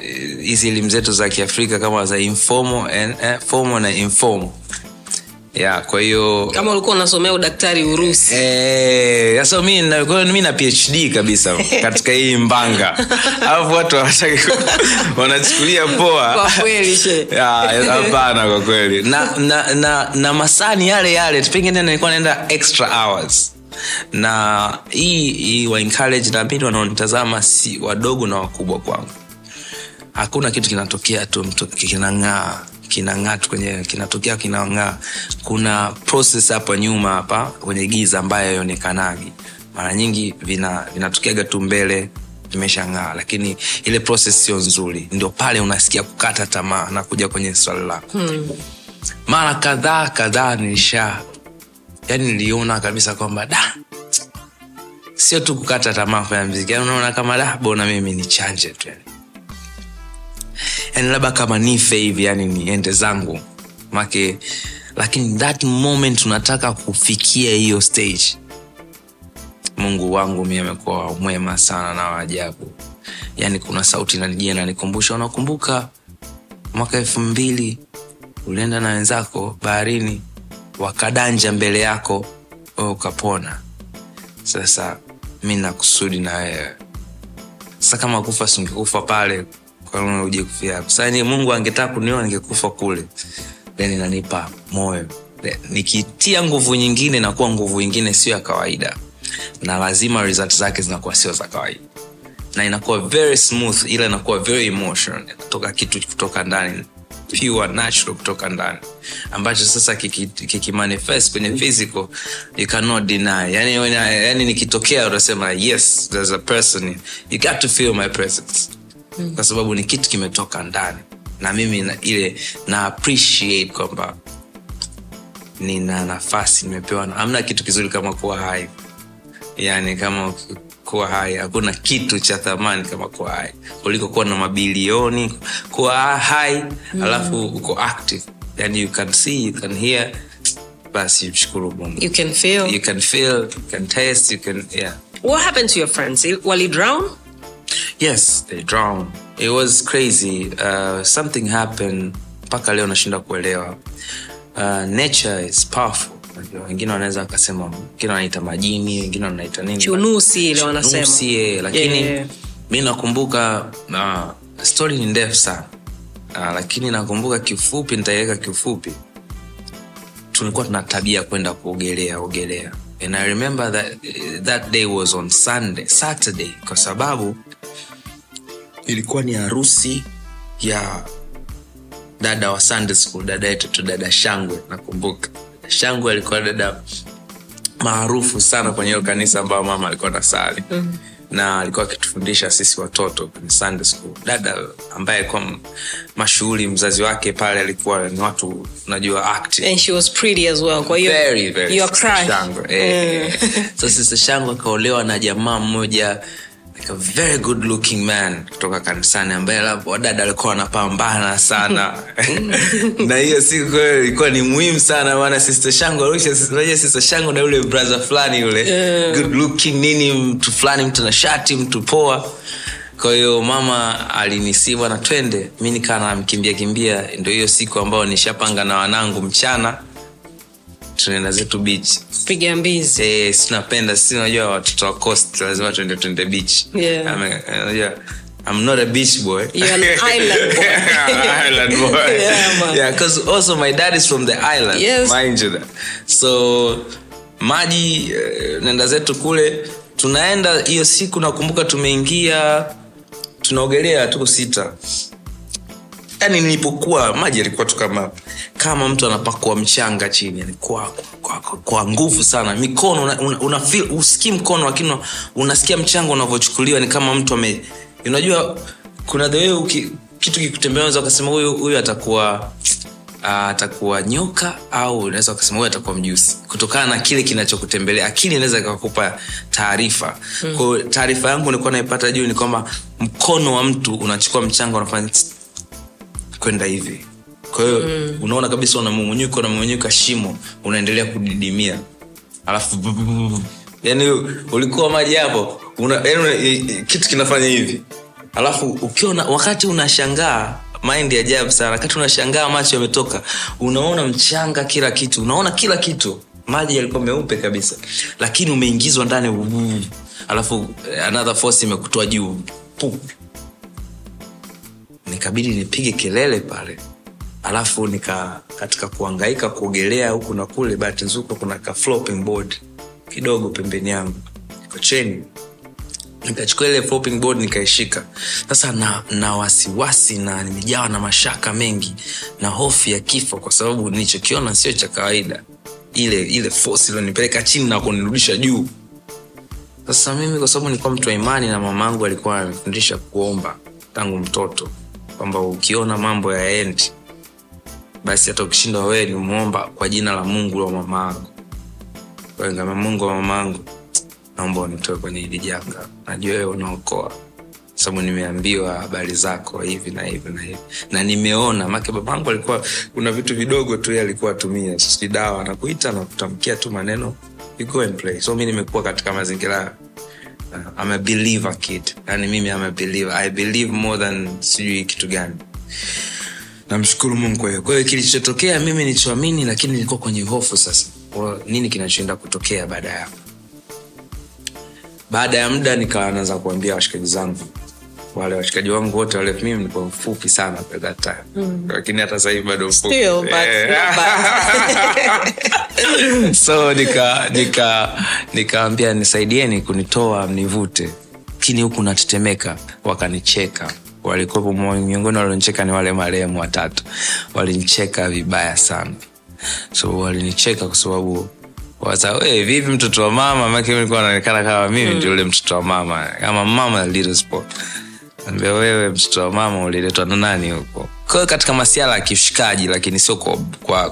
hizi hizi elimu zetu za kiafrika kama za informal, and, uh, formal na informal yeah, kwa hiyo kama ulikuwa unasomea udaktari urusi. Sasa mi na, mi na phd kabisa katika hii mbanga. Alafu watu hawataki wanachukulia poa. Kwa kweli hapana kwa kweli. Na, na, na, na masani yale yale pengine nilikuwa naenda extra hours. Na hii, hii wa encourage na pili wanaonitazama si wadogo na wakubwa kwangu. Hakuna kitu kinatokea tu kinang'aa kinang'aa kwenye kinatokea kinang'aa. Kuna process hapa nyuma hapa kwenye giza ambayo haionekanagi mara nyingi vina vinatokeaga tu mbele vimeshang'aa. Lakini ile process sio nzuri. Ndio pale unasikia kukata tamaa na kuja kwenye swali lako. Hmm. mara kadhaa kadhaa nilisha yani niliona kabisa kwamba da sio tu kukata tamaa kufanya mziki. Yani unaona kama da bona mimi ni chanje tu yani yani labda kama nife hivi yani niende zangu. Make lakini that moment unataka kufikia hiyo stage mungu wangu mi amekuwa mwema sana na waajabu yani kuna sauti nanijia nanikumbusha unakumbuka mwaka elfu mbili ulienda na wenzako baharini wakadanja mbele yako we ukapona. Sasa mi nakusudi na wewe. Sasa kama kufa singekufa pale kwa nini uje kufia hapo. Sasa ni mungu angetaka kunioa ningekufa kule. Then inanipa moyo. Nikitia nguvu nyingine nakuwa nguvu ingine sio ya kawaida. Na lazima result zake zinakuwa sio za kawaida. Na inakuwa very smooth ila inakuwa very emotional. Inatoka kitu kutoka ndani. Pure natural kutoka ndani. Ambacho sasa kiki- kwenye physical you cannot deny. Yani, yani nikitokea utasema yes there's a person. You got to feel my presence kwa sababu ni kitu kimetoka ndani. Na mimi na, ile na appreciate kwamba nina nafasi nimepewa amna hamna kitu kizuri kama kuwa hai. Yani kama kuwa hai hakuna kitu cha thamani kama kuwa hai. Kuliko kuwa na mabilioni kuwa hai mm. alafu uko active. Yani you can see you can hear basi mshukuru mungu. You can feel. You can feel you can taste you can yeah. What happened to your friends? Wali drown yes they drown. It was crazy. Uh, something happened. Mpaka leo nashinda kuelewa. Uh, nature is powerful. Wengine wanaweza wakasema wengine wanaita majini wengine wanaita ninichunusi ile wanasema. eh, lakini Yeah, mi nakumbuka uh, stori ni ndefu sana. Uh, lakini nakumbuka kiufupi nitaiweka kiufupi tulikuwa tuna tabia kwenda kuogelea ogelea and i remember that, that day was on sunday saturday kwa sababu ilikuwa ni harusi ya dada wa sunday school dada yetu tu dada shangwe nakumbuka shangwe alikuwa dada maarufu sana kwenye hiyo kanisa ambayo mama alikuwa na sali mm. Na alikuwa akitufundisha sisi watoto kwenye sunday school. Dada ambaye alikuwa mashughuli, mzazi wake pale alikuwa ni watu unajua active and she was pretty as well kwa hiyo very, very your crush Shangwe, eh. so sister shangwe akaolewa na jamaa mmoja like a very good looking man kutoka kanisani ambaye labda wadada alikuwa wanapambana sana. Na hiyo siku ilikuwa ni muhimu sana maana sister arusha unajua sister shangwe na yule brother fulani yule. Good looking nini mtu fulani mtu na shati mtu poa. Kwa hiyo mama alinisiba na twende mi nikaa namkimbia kimbia. Ndo hiyo siku ambayo nishapanga na wanangu mchana tunaenda zetu beach piga mbizi Eh, sinapenda si unajua watoto wa coast lazima tuende tuende beach Yeah. Unajua I'm not a beach boy. You're an island boy. island boy. Yeah. Yeah, also my dad is from the island. Yes. Mind you that. So maji uh, nenda zetu kule tunaenda hiyo siku nakumbuka tumeingia tunaogelea tuko sita yani nilipokuwa maji yalikuwa tu kama kama mtu anapakua mchanga chini yani kwa, kwa, kwa, kwa nguvu sana. Mikono una, una, una feel, usikii mkono lakini unasikia mchanga unavyochukuliwa ni kama mtu ame unajua kuna the way uki, kitu kikutembea unaweza ukasema huyu huyu atakuwa uh, atakuwa nyoka au unaweza ukasema huyu atakuwa mjusi. Kutokana na kile kinachokutembelea akili inaweza ikakupa taarifa. Mm. kwao taarifa yangu nilikuwa naipata juu ni kwamba mkono wa mtu unachukua mchanga unafanya kwenda hivi. Kwa hiyo mm. unaona kabisa unamumunyuka unamumunyuka shimo unaendelea kudidimia. Alafu yani ulikuwa maji hapo yani una, kitu kinafanya hivi. Alafu ukiwa wakati unashangaa maindi ajabu sana wakati unashangaa macho yametoka unaona mchanga kila kitu unaona kila kitu. Maji yalikuwa meupe kabisa lakini umeingizwa ndani alafu another force imekutoa juu Pup nikabidi nipige kelele pale. Alafu nika katika kuangaika kuogelea huku na kule bahati nzuri kuna ka flopping board kidogo pembeni yangu iko cheni nikachukua ile flopping board nikaishika. Sasa na, na wasiwasi na nimejawa na mashaka mengi na hofu ya kifo kwa sababu nilichokiona sio cha kawaida. Ile ile force ilionipeleka chini na kunirudisha juu. Sasa mimi kwa sababu nilikuwa mtu wa imani na mama yangu alikuwa ananifundisha kuomba tangu mtoto kwamba ukiona mambo yaendi basi hata ukishindwa wewe ni mwomba kwa jina la mungu wa mama yangu kama mungu wa mama yangu naomba unitoe kwenye hili janga. Najua wewe unaokoa sababu nimeambiwa habari zako hivi na hivi na hivi. Na nimeona make babangu alikuwa kuna vitu vidogo tu alikuwa atumia. Sisi dawa anakuita nakutamkia tu maneno so mi nimekuwa katika mazingira I'm a believer kid. Yani mimi I'm a believer. I believe more than sijui kitu gani. Namshukuru mungu kwa hiyo. Kwa hiyo kilichotokea mimi nilichoamini lakini nilikuwa kwenye hofu sasa. Kwa nini kinachoenda kutokea baada ya baada ya muda nikawa naanza kuambia washikaji zangu wale washikaji wangu wote wale mimi nilikuwa mfupi sana at that time. Lakini hata sasa bado Eh. so nika nika nikaambia nisaidieni kunitoa mnivute. Lakini huku natetemeka wakanicheka. Walikuwepo miongoni walionicheka ni wale marehemu watatu. Walinicheka vibaya sana. So walinicheka kwa sababu wasa "Hey, vipi mtoto wa mama? Make nilikuwa naonekana kama mimi ndio ule mtoto wa mama. Kama mama little sport ambia wewe mtoto wa mama uliletwa na nani huko? Kwao katika masiala ya kiushikaji lakini sio kwa- kwa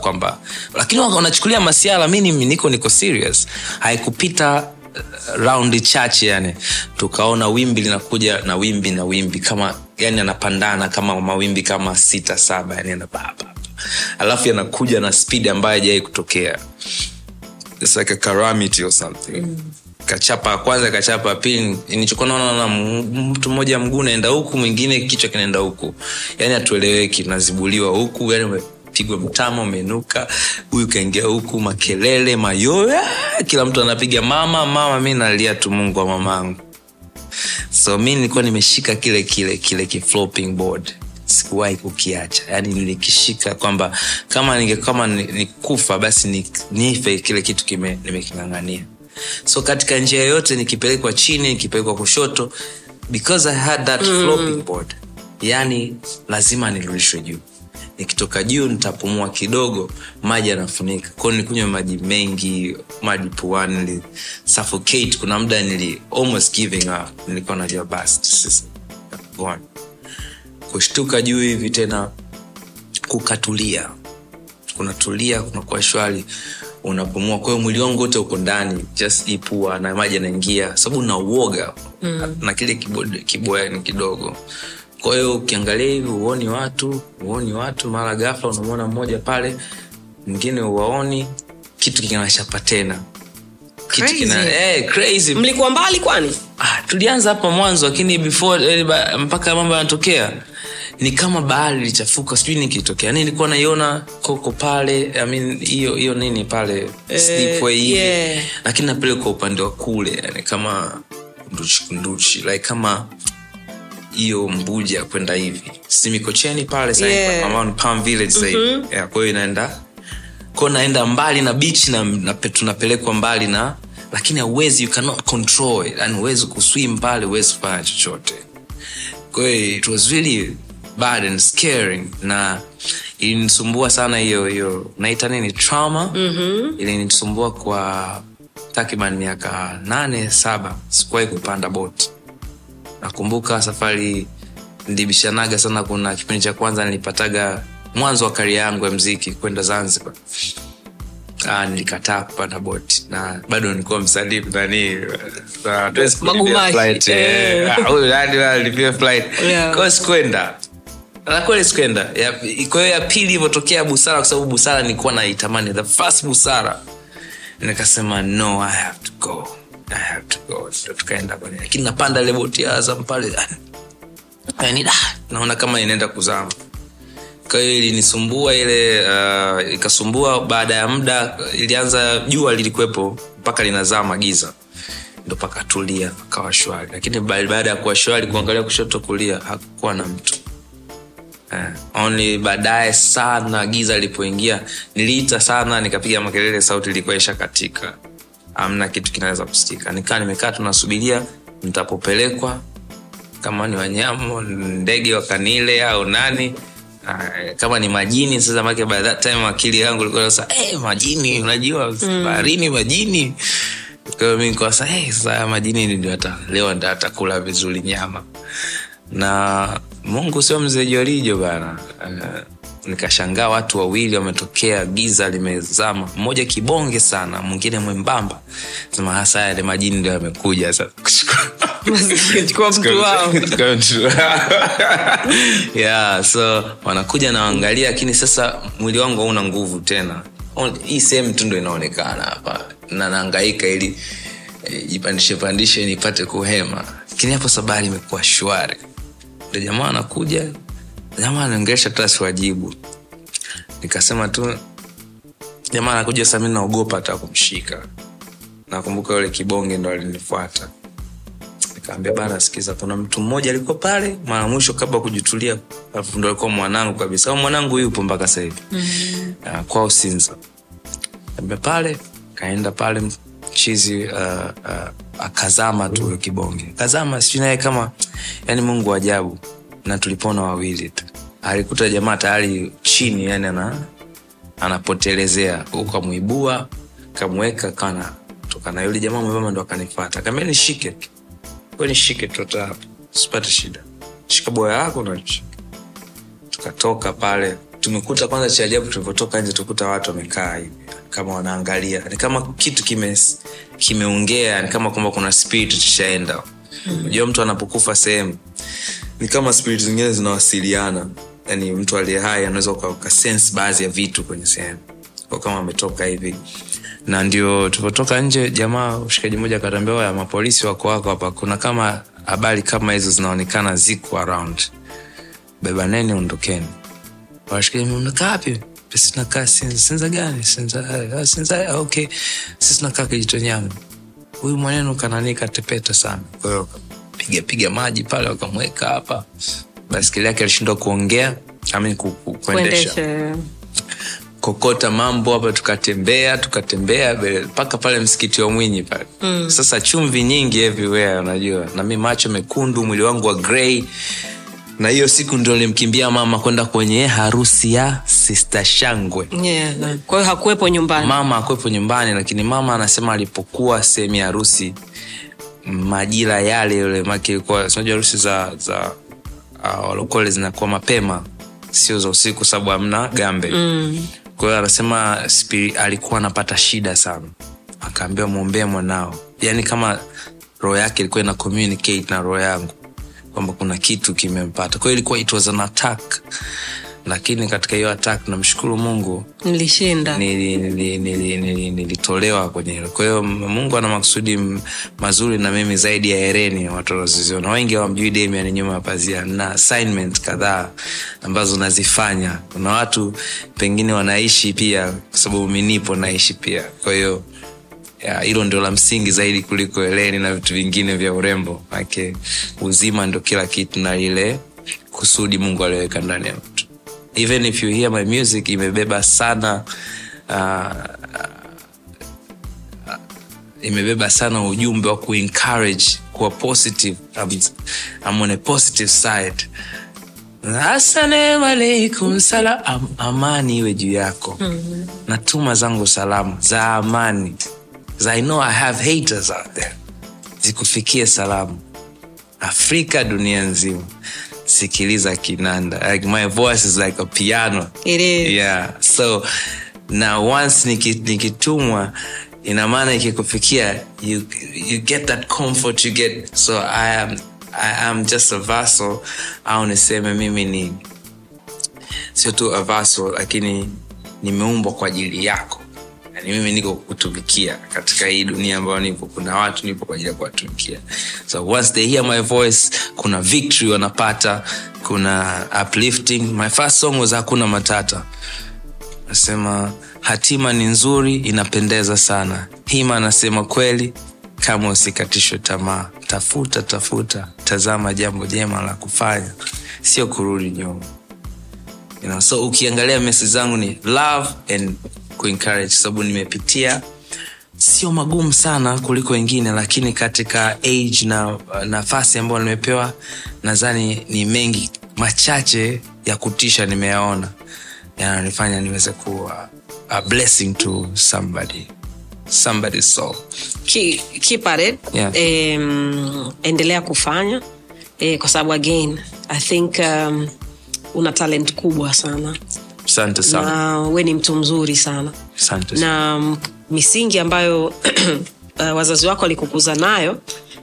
lakini wanachukulia masiala mi niko niko serious. Haikupita uh, raundi chache yani tukaona wimbi linakuja na wimbi na wimbi kama yani anapandana kama mawimbi kama sita saba yani anababa alafu yanakuja na spidi ambayo ajawai kutokea. It's like a or something kachapa ya kwanza kachapa ya pili. Nilichokuwa naona na mtu mmoja mguu naenda huku mwingine kichwa kinaenda huku. Yani hatueleweki nazibuliwa huku yani pigwa mtama umenuka huyu kaingia huku makelele mayowe ah, kila mtu anapiga mama mama mi nalia tu mungu wa mamangu. So mi nilikuwa nimeshika kile kile kile kiflopping board. Sikuwahi kukiacha. Yani nilikishika kwamba kama ninge nikufa basi nife kile kitu kime- nimeking'ang'ania so katika njia yoyote nikipelekwa chini nikipelekwa kushoto because i had that mm. flopping board yani lazima nirudishwe juu. Nikitoka juu nitapumua kidogo maji yanafunika. Kwao nilikunywa maji mengi maji puani nili suffocate kuna muda nili almost giving up. Nilikuwa najua basi kushtuka juu hivi tena kukatulia. Kunatulia kunakuwa shwari unapumua. Kwahiyo mwili wangu wote uko ndani just ipua na maji yanaingia sababu na uoga mm. na kile kibo- kiboya kidogo. Kwahiyo ukiangalia hivi uoni watu uoni watu mara gafla unamwona mmoja pale mwingine uwaoni kitu kinashapa tena. Kitu kina eh, crazy. Mlikuwa mbali kwani? Ah, tulianza hapa mwanzo lakini before eh, mpaka mambo yanatokea ni kama bahari ilichafuka sijui nikitokea nini nilikuwa naiona koko pale I mean, hiyo hiyo nini pale hivi. yeah. lakini napelekwa upande wa kule yani kama kunduchi kunduchi like kama hiyo mbuja kwenda hivi. Si mikocheni pale Yeah. Village kwa inaenda kwao naenda mbali na bichi na, na tunapelekwa mbali na lakini auwezi you cannot control yani huwezi kuswim pale huwezi kufanya chochote. Kwa it was really bad and scaring. Na ilinisumbua sana hiyo hiyo naita nini? Trauma. Mm-hmm. ilinisumbua kwa takriban miaka nane saba. Sikuwahi kupanda boti. Nakumbuka safari nilibishanaga sana. Kuna kipindi cha kwanza nilipataga mwanzo wa kari yangu ya mziki kwenda zanzibar. Ah, nilikataa kupanda boti. Na bado nilikuwa msalimu nani na hatuwezi kulipia Magumashi, flight, eh. eh. Na kweli sikuenda kwa hiyo ya pili ilivyotokea busara kwa sababu busara nilikuwa naitamani. The first busara. Nikasema no i have to go. I have to go. Tukaenda pale. Lakini napanda ile boti ya azam pale. Yani, naona kama inaenda kuzama. Kwa hiyo ilinisumbua ile uh, ikasumbua baada ya muda ilianza jua lilikuwepo mpaka linazama giza. Ndo pakatulia pakawa shwari lakini baada ya kuwa shwari kuangalia kushoto kulia hakukuwa na mtu only baadaye sana giza lilipoingia niliita sana nikapiga makelele sauti ilikuwa isha katika amna kitu kinaweza kusikika nikaa nimekaa tunasubiria nitapopelekwa. Kama ni wanyama ndege wakanile au nani. Ah, kama ni majini sasa make by that time akili yangu ilikuwa sasa hey, majini unajua baharini majini. Kwa mi nikuwa sasa hey, majini ndio hata leo ndio atakula vizuri nyama na mungu sio mzee jorijo bana. Uh, nikashangaa watu wawili wametokea giza limezama. Mmoja kibonge sana mwingine mwembamba. Sema hasa yale majini ndio yamekuja sasa. Chukua mtu wao. yeah, so wanakuja nawangalia lakini sasa mwili wangu hauna nguvu tena. Hii sehemu tu ndo inaonekana hapa. Na naangaika ili eh, jipandishe pandishe nipate kuhema. Lakini hapo sabari imekuwa shwari ndo jamaa anakuja jamaa anaongelesha tu siwajibu nikasema tu jamaa anakuja sasa mi naogopa hata kumshika. Nakumbuka yule kibonge ndo alinifuata. Kaambia bana sikiza kuna mtu mmoja alikuwa pale mara mwisho kabla kujitulia alafu ndo alikuwa mwanangu kabisa. Au mwanangu yupo mpaka sahivi mm-hmm. uh, kwao sinza. Ambia pale. Kaenda pale chizi uh, uh, akazama tu kibonge. Kazama sijui naye kama yani mungu wa ajabu na tulipona wawili tu. Alikuta jamaa tayari chini yani ana anapotelezea. Huko amuibua kamweka kana tokana yule jamaa mwembamba ndo akanifata kaambia nishike we nishike tota hapo sipate shida. Shika boya yako na tukatoka pale tumekuta kwanza cha ajabu tulivyotoka nje tukuta watu wamekaa hivi kama wanaangalia. Ni kama kitu kime ni kama kwamba kuna spirit tushaenda unajua mtu anapokufa sehemu ni kama spirit zingine zinawasiliana. Yani mtu aliye hai anaweza ukasense baadhi ya vitu kwenye sehemu. Kwa kama ametoka hivi. Na ndio tulivyotoka nje jamaa ushikaji mmoja akatambia ya mapolisi wako wako hapa. Kuna kama habari kama hizo zinaonekana ziko around. Bebaneni ondokeni washikaji mnakaa wapi sisi tunakaa sinza. Sinza gani? Sinza ah, sinza ah, okay. Sisi tunakaa kijitonyama huyu mwaneno kanani katepeta sana. Kwa hiyo piga piga maji pale wakamweka hapa. Baskeli yake alishindwa kuongea ami ku, ku, kuendesha. Kuendesha kokota mambo hapa tukatembea tukatembea mpaka pale msikiti wa mwinyi pale. Mm. sasa chumvi nyingi everywhere unajua. Na mi macho mekundu mwili wangu wa grey na hiyo siku ndio nilimkimbia mama kwenda kwenye harusi ya sista shangwe. Yeah. kwa hiyo hakuwepo nyumbani. Mama hakuwepo nyumbani lakini mama anasema alipokuwa sehemu ya harusi majira yale yule make ilikuwa sinajua harusi za za uh, walokole zinakuwa mapema sio za usiku sababu hamna gambe. Mm. kwa hiyo anasema alikuwa anapata shida sana. Akaambiwa mwombee mwanao. Yaani kama roho yake ilikuwa ina communicate na roho yangu kwamba kuna kitu kimempata. Kwao ilikuwa it was an attack. Lakini katika hiyo attack namshukuru mungu mlishinda nili- nili- nili- nili- nilitolewa kwenye hilo. Kwahiyo mungu ana makusudi mazuri na mimi zaidi ya hereni watu wanaziziona wengi hawamjui demian nyuma ya pazia. Na assignment kadhaa ambazo nazifanya. Kuna watu pengine wanaishi pia kwa sababu minipo naishi pia. Kwa hiyo ya, hilo ndio la msingi zaidi kuliko eleni na vitu vingine vya urembo. Make uzima ndo kila kitu na lile kusudi mungu aliweka ndani ya mtu. Even if you hear my music imebeba sana uh, imebeba sana ujumbe wa kuencourage kuwa positive. I'm, I'm on a positive side. Assalamualaikum salam amani iwe juu yako. Mm-hmm. natuma zangu salamu za amani i know i have haters out there. Zikufikie salamu. Afrika dunia nzima. Sikiliza kinanda. Like my voice is like a piano. It is. yeah. So na once niki- nikitumwa ina maana ikikufikia you, you get that comfort you get. So i am, I am just a vassal au niseme mimi ni sio tu a vassal lakini nimeumbwa kwa ajili yako yani mimi niko kutumikia katika hii dunia ambayo nipo. Kuna watu nipo kwa ajili ya kuwatumikia. So once they hear my voice kuna victory wanapata kuna uplifting. My first song was hakuna matata. Nasema hatima ni nzuri inapendeza sana. Hima anasema kweli kama usikatishwe tamaa. Tafuta tafuta. Tazama jambo jema la kufanya. Sio kurudi nyuma. You know, so ukiangalia mesi zangu ni love and kuencourage sababu nimepitia. Sio magumu sana kuliko wengine lakini katika age na nafasi ambayo nimepewa nadhani ni mengi machache ya kutisha nimeyaona. Yananifanya niweze kuwa a blessing to somebody somebody's soul. Ki- keep at it. Yeah. um, endelea kufanya. Eh, kwa sababu again i think um, una talent kubwa sana asante sana na we ni mtu mzuri sana asante sana na misingi ambayo uh, wazazi wako walikukuza nayo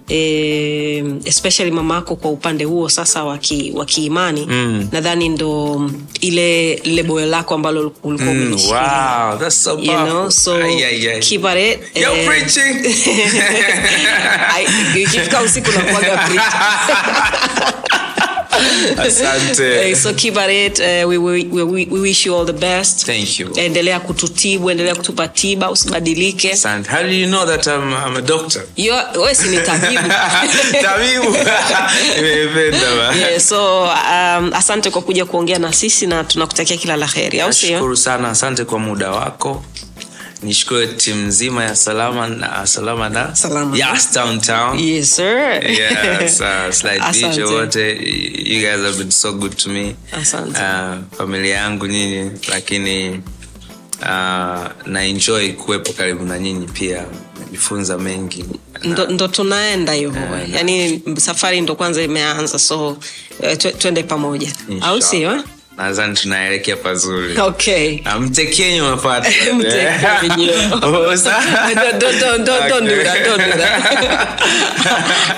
eh, especially mama yako kwa upande huo sasa wa kiimani Mm. nadhani ndo mm, ile lile boyo lako ambalo ulikuwa Mm, wow, that's so you know so Ay, ay, ay. keep at it Yo, eh, preaching. Ikifika usiku nakuaga preach. Asante. Eh, so keep at it uh, we, we, we, we wish you all the best Thank you. endelea kututibu endelea kutupa tiba usibadilike Asante. How do you know that I'm, I'm a doctor? you wewe si ni tabibu Tabibu. Nimependa yeah, so um, asante kwa kuja kuongea na sisi na tunakutakia kila la heri au sio sana asante kwa muda wako nishukuru timu nzima ya salama na salama na? Salama. yes, downtown. Yes sir. Yes, uh, Slight wote. You guys have been so good to me. Asante. uh, familia yangu nyinyi lakini uh, na enjoy kuwepo karibu na nyinyi pia. Najifunza mengi. Ndo, ndo tunaenda hivyo yani safari ndo kwanza imeanza so uh, twe- twende pamoja. Au sio eh? Nadhani tunaelekea pazuri. Okay. Mtekenyi umepata Mtekenyi. Oh, sa- Don't- don't- don't- don't- don't do Okay. that, don't do that.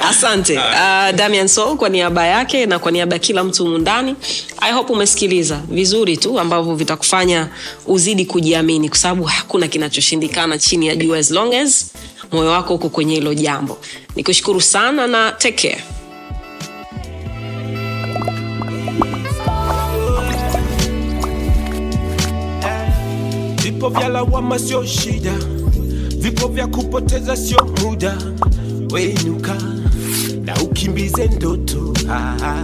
asante. Uh, damian so kwa niaba yake na kwa niaba ya kila mtu humu ndani i hope umesikiliza vizuri tu ambavyo vitakufanya uzidi kujiamini kwa sababu hakuna kinachoshindikana chini ya jua as long as moyo wako uko kwenye hilo jambo. Nikushukuru sana na take care vipo vya lawama sio shida. Vipo vya kupoteza sio muda. Wenuka na ukimbize ndoto. Ah, ah,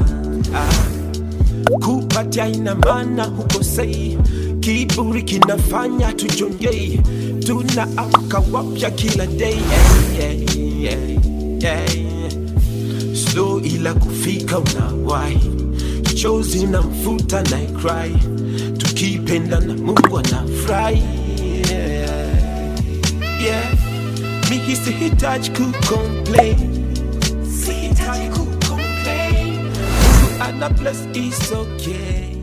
ah. kupatia ina maana hukosei. Kiburi kinafanya tujongei. Tunaamka wapya kila day. Yeah, yeah, yeah, yeah. slow ila kufika unawai chozi na mfuta na cry. Tukipenda na mungu anafurahi. Yeah. yeah. mimi sihitaji kucomplain. Sihitaji ku complain, ana bless is okay